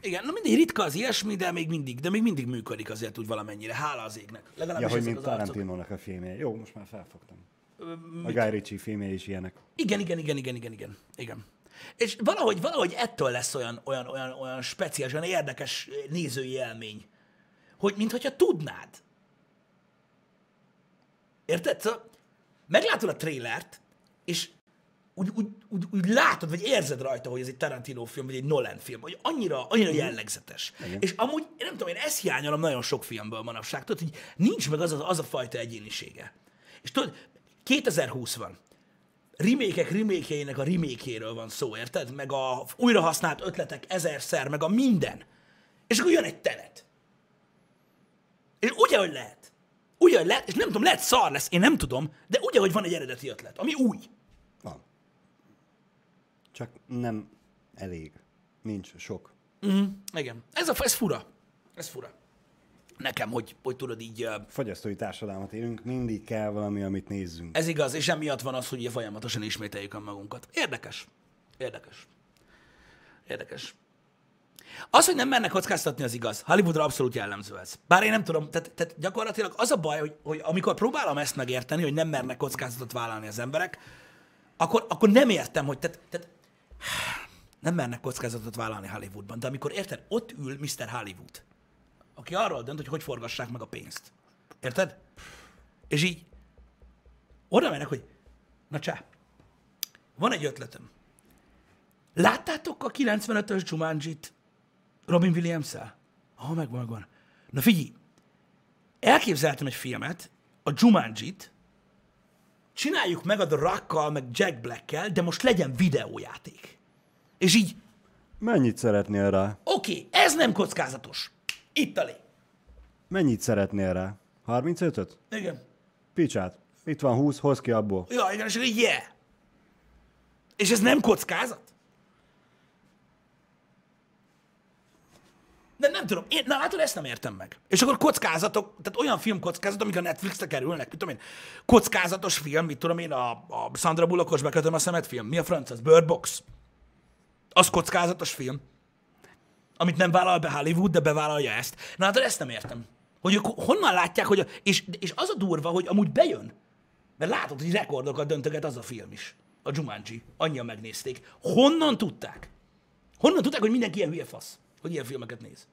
S2: Igen, na mindig ritka az ilyesmi, de még mindig, de még mindig működik azért úgy valamennyire. Hála az égnek. Legalábbis
S1: Ja, hogy mint. Tarantinónak a filmje. Jó, most már felfogtam.
S2: Ö,
S1: A Guy Ritchie filmje is ilyenek.
S2: Igen, igen, igen, igen, igen, igen. igen. És valahogy, valahogy ettől lesz olyan, olyan, olyan, olyan speciális, olyan érdekes nézői élmény, hogy mintha tudnád. Érted? Szóval meglátod a trélert, és úgy, úgy, úgy, úgy látod, vagy érzed rajta, hogy ez egy Tarantino film, vagy egy Nolan film, hogy annyira, annyira jellegzetes.
S1: Igen.
S2: És amúgy, én nem tudom, én ezt hiányolom nagyon sok filmből manapság, tudod, hogy nincs meg az a, az a fajta egyénisége. És tudod, 2020 van. Remékek remékjeinek a remékjéről van szó, érted? Meg a újrahasznált ötletek ezerszer, meg a minden. És akkor jön egy tenet. És úgy, hogy lehet. Úgy, hogy lehet, és nem tudom, lehet szar lesz, én nem tudom, de úgy, hogy van egy eredeti ötlet, ami új.
S1: Van. Csak nem elég. Nincs sok.
S2: Igen. Ez, a, ez fura. Ez fura. Nekem, hogy, hogy tudod így,
S1: Fogyasztói társadalmat élünk, mindig kell valami, amit nézzünk.
S2: ez igaz, és emiatt van az, hogy folyamatosan ismételjük a magunkat. Érdekes. Érdekes. Érdekes. Az, hogy nem mernek kockáztatni, az igaz. Hollywoodra abszolút jellemző ez. Bár én nem tudom, tehát, tehát gyakorlatilag az a baj, hogy, hogy amikor próbálom ezt megérteni, hogy nem mernek kockázatot vállalni az emberek, akkor, akkor nem értem, hogy tehát, tehát nem mernek kockázatot vállalni Hollywoodban, de amikor érted, ott ül Mr. Hollywood, aki arról dönt, hogy hogy forgassák meg a pénzt. Érted? És így oda mennek, hogy na csá, van egy ötletem. Láttátok a 95-ös Jumanji-t Robin Williams-el? Ah, megvan, megvan. Na figyelj, elképzeltem egy filmet, a Jumanji-t, csináljuk meg a The Rock-kal, meg Jack Black-kel, de most legyen videójáték. És így,
S1: Mennyit szeretnél rá?
S2: oké, okay, ez nem kockázatos. Lé.
S1: Mennyit szeretnél rá? 35-öt?
S2: Igen.
S1: Picsát. Itt van 20, hoz ki abból.
S2: Ja, igen, és akkor yeah. És ez nem kockázat? De nem tudom, én, na látod, ezt nem értem meg. És akkor kockázatok, tehát olyan film kockázat, amik a Netflixre kerülnek, mit tudom én, kockázatos film, mit tudom én, a, a Sandra Bullockos bekötöm a szemet film. Mi a franc? Az Bird Box. Az kockázatos film. Amit nem vállal be Hollywood, de bevállalja ezt. Na hát ezt nem értem. Hogy ők honnan látják, hogy... A, és, és az a durva, hogy amúgy bejön. Mert látod, hogy rekordokat döntöget az a film is. A Jumanji. Annyian megnézték. Honnan tudták? Honnan tudták, hogy mindenki ilyen hülye fasz? Hogy ilyen filmeket néz?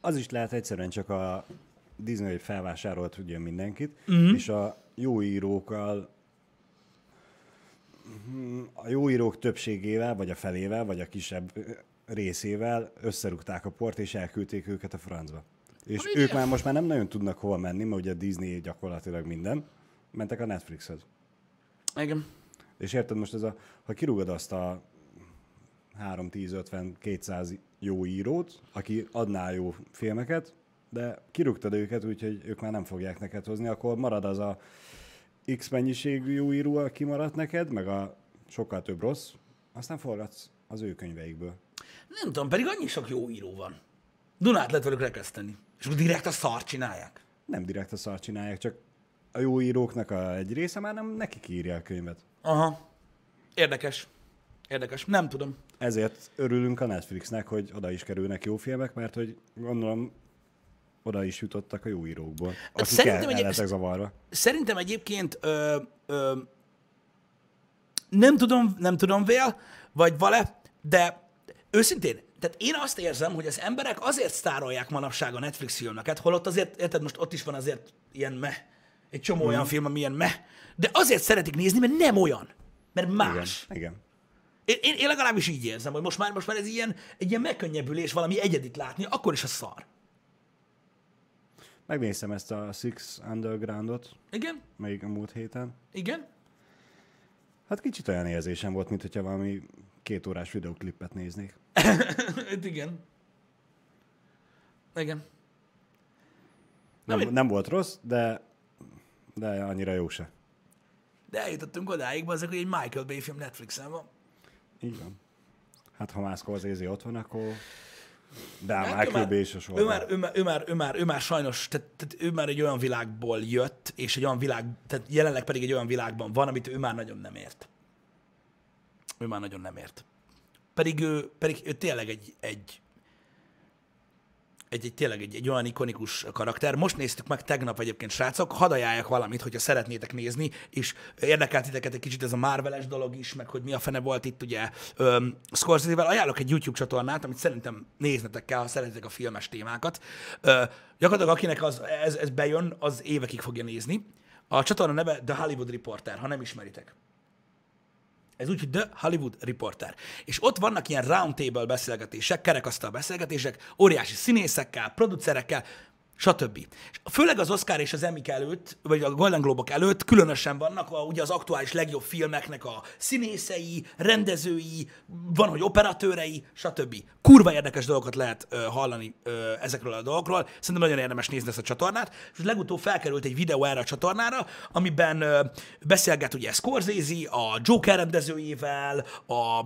S1: Az is lehet egyszerűen csak a Disney felvásárolt ugye mindenkit,
S2: Mhm.
S1: mm-hmm. és a jó írókkal a jó írók többségével, vagy a felével, vagy a kisebb részével összerúgták a port, és elküldték őket a francba. És
S2: Hogy
S1: ők már most már nem nagyon tudnak hova menni, mert ugye a Disney gyakorlatilag minden, mentek a Netflixhez.
S2: Igen.
S1: És érted most ez a, ha kirúgod azt a 3, 10, 50, 200 jó írót, aki adná jó filmeket, de kirúgtad őket, úgyhogy ők már nem fogják neked hozni, akkor marad az a X mennyiségű jó író, aki maradt neked, meg a sokkal több rossz, aztán forgatsz. az ő könyveikből.
S2: Nem tudom, pedig annyi sok jó író van. Dunát lehet velük rekeszteni. És akkor direkt a szar csinálják.
S1: Nem direkt a szart csinálják, csak a jó íróknak a egy része már nem nekik írja a könyvet.
S2: Aha. Érdekes. Érdekes. Nem tudom.
S1: Ezért örülünk a Netflixnek, hogy oda is kerülnek jó filmek, mert hogy gondolom oda is jutottak a jó írókból, akik
S2: Szerintem
S1: el, el
S2: egy-
S1: zavarva.
S2: Szerintem egyébként ö, ö, nem tudom, nem tudom vél, vagy vale, de őszintén, tehát én azt érzem, hogy az emberek azért sztárolják manapság a Netflix filmeket, holott azért, érted, most ott is van azért ilyen meh, egy csomó
S1: Mhm.
S2: olyan film, ami ilyen meh, de azért szeretik nézni, mert nem olyan, mert más.
S1: Igen, igen.
S2: Én, én, én legalábbis így érzem, hogy most már, most már ez ilyen, egy ilyen megkönnyebbülés valami egyedit látni, akkor is a szar.
S1: Megnéztem ezt a Six Undergroundot,
S2: Igen?
S1: még a múlt héten.
S2: Igen?
S1: Hát kicsit olyan érzésem volt, mint hogyha valami két órás videoklipet néznék. <laughs>
S2: Hát igen. Igen.
S1: Nem, nem volt rossz, de, de annyira jó se.
S2: De eljutottunk odáig, azok, hogy egy Michael Bay film Netflixen van.
S1: Így van. Hát ha már Scorsese ott van, akkor... De hát
S2: ő ő
S1: sorban.
S2: már, ő, már, ő, már, ő, már, ő már sajnos, tehát, tehát ő már egy olyan világból jött, és egy olyan világ, tehát jelenleg pedig egy olyan világban van, amit ő már nagyon nem ért. Ő már nagyon nem ért. Pedig ő, pedig ő tényleg egy, egy, egy, egy tényleg egy, egy olyan ikonikus karakter. Most néztük meg tegnap egyébként, srácok, hadd ajánljak valamit, hogyha szeretnétek nézni, és érdekelt titeket egy kicsit ez a Marveles dolog is, meg hogy mi a fene volt itt ugye um, Scorsese-vel. Ajánlok egy YouTube csatornát, amit szerintem néznetek kell, ha szeretitek a filmes témákat. Uh, gyakorlatilag akinek az, ez, ez bejön, az évekig fogja nézni. A csatorna neve The Hollywood Reporter, ha nem ismeritek. Ez úgy, hogy The Hollywood Reporter. És ott vannak ilyen roundtable beszélgetések, kerekasztal beszélgetések, óriási színészekkel, producerekkel, stb. Főleg az Oscar és az Emmy előtt, vagy a Golden Globok előtt különösen vannak a, ugye az aktuális legjobb filmeknek a színészei, rendezői, van, hogy operatőrei, stb. Kurva érdekes dolgokat lehet ö, hallani ö, ezekről a dolgokról. Szerintem nagyon érdemes nézni ezt a csatornát. És legutóbb felkerült egy videó erre a csatornára, amiben ö, beszélget ugye Scorsese, a Joker rendezőjével, a,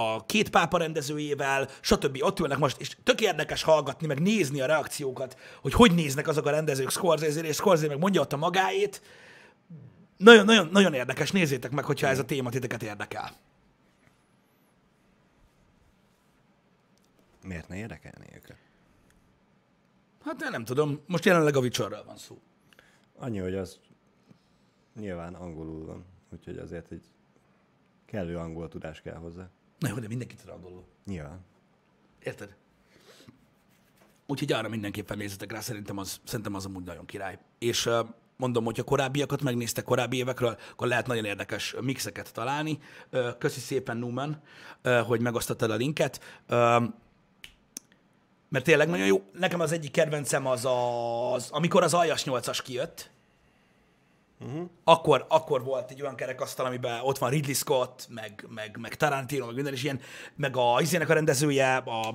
S2: a két pápa rendezőjével, stb. Ott ülnek most, és tök érdekes hallgatni, meg nézni a reakciókat, hogy hogy néznek azok a rendezők Scorsese-re, és Scorsese meg mondja ott a magáét. Nagyon, nagyon, nagyon érdekes, nézzétek meg, hogyha ez a téma titeket érdekel.
S1: Miért ne érdekelné őket?
S2: Hát én nem tudom, most jelenleg a Witcherről van szó.
S1: Annyi, hogy az nyilván angolul van, úgyhogy azért egy kellő angol tudás kell hozzá.
S2: Na jó, de mindenki tud angolul.
S1: Nyilván.
S2: Érted? Úgyhogy arra mindenképpen nézzetek rá, szerintem az, szerintem az amúgy nagyon király. És mondom, hogyha korábbiakat megnéztek korábbi évekről, akkor lehet nagyon érdekes mixeket találni. Köszi szépen, Numan, uh, hogy megosztottad a linket. Mert tényleg nagyon jó. Nekem az egyik kedvencem az, az amikor az Aljas 8-as kijött, uh-huh. akkor, akkor volt egy olyan kerekasztal, amiben ott van Ridley Scott, meg, meg, meg Tarantino, meg minden, és ilyen, meg a izének a rendezője, a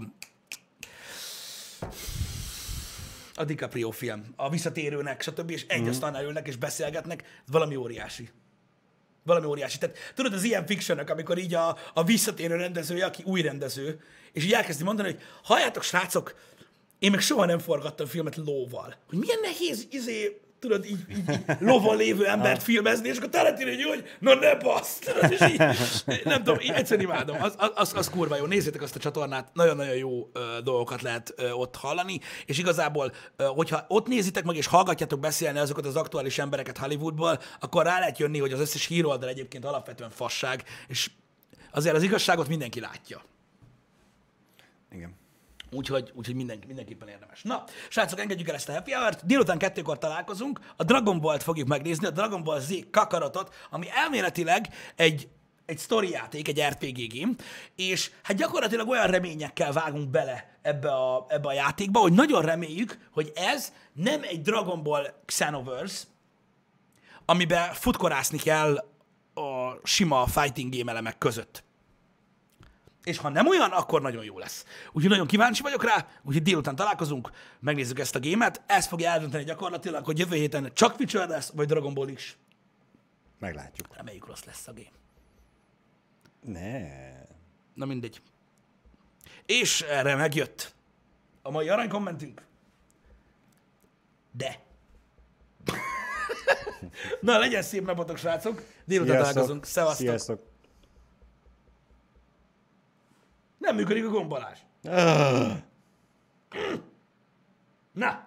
S2: a DiCaprio film, a visszatérőnek, stb. és egy asztalnál ülnek és beszélgetnek, ez valami óriási. Valami óriási. Tehát tudod, az ilyen fictionök, amikor így a, a visszatérő rendezője, aki új rendező, és így elkezdi mondani, hogy halljátok, srácok, én még soha nem forgattam filmet lóval. Hogy milyen nehéz, izé, tudod, így, így, így lovon lévő embert filmezni, és akkor Tarantino így, hogy na ne így, nem tudom, így egyszerűen imádom, az, az, az kurva jó, nézzétek azt a csatornát, nagyon-nagyon jó ö, dolgokat lehet ö, ott hallani, és igazából, ö, hogyha ott nézitek meg, és hallgatjátok beszélni azokat az aktuális embereket Hollywoodból, akkor rá lehet jönni, hogy az összes híroldal egyébként alapvetően fasság, és azért az igazságot mindenki látja.
S1: Igen.
S2: Úgyhogy, úgyhogy minden, mindenképpen érdemes. Na, srácok, engedjük el ezt a happy hour-t. Délután kettőkor találkozunk. A Dragon Ball-t fogjuk megnézni, a Dragon Ball Z Kakarotot, ami elméletileg egy egy story játék, egy RPG game, és hát gyakorlatilag olyan reményekkel vágunk bele ebbe a, ebbe a játékba, hogy nagyon reméljük, hogy ez nem egy Dragon Ball Xenoverse, amiben futkorászni kell a sima fighting game elemek között. És ha nem olyan, akkor nagyon jó lesz. Úgyhogy nagyon kíváncsi vagyok rá, úgyhogy délután találkozunk, megnézzük ezt a gémet. Ez fogja eldönteni gyakorlatilag, hogy jövő héten csak Witcher lesz, vagy Dragon Ball is.
S1: Meglátjuk.
S2: Reméljük rossz lesz a game.
S1: Ne.
S2: Na mindegy. És erre megjött a mai arany kommentünk. De. <laughs> Na, legyen szép napotok, srácok. Délután találkozunk. Szevasztok.
S1: Sziasztok.
S2: Nem működik a gombalás. Na.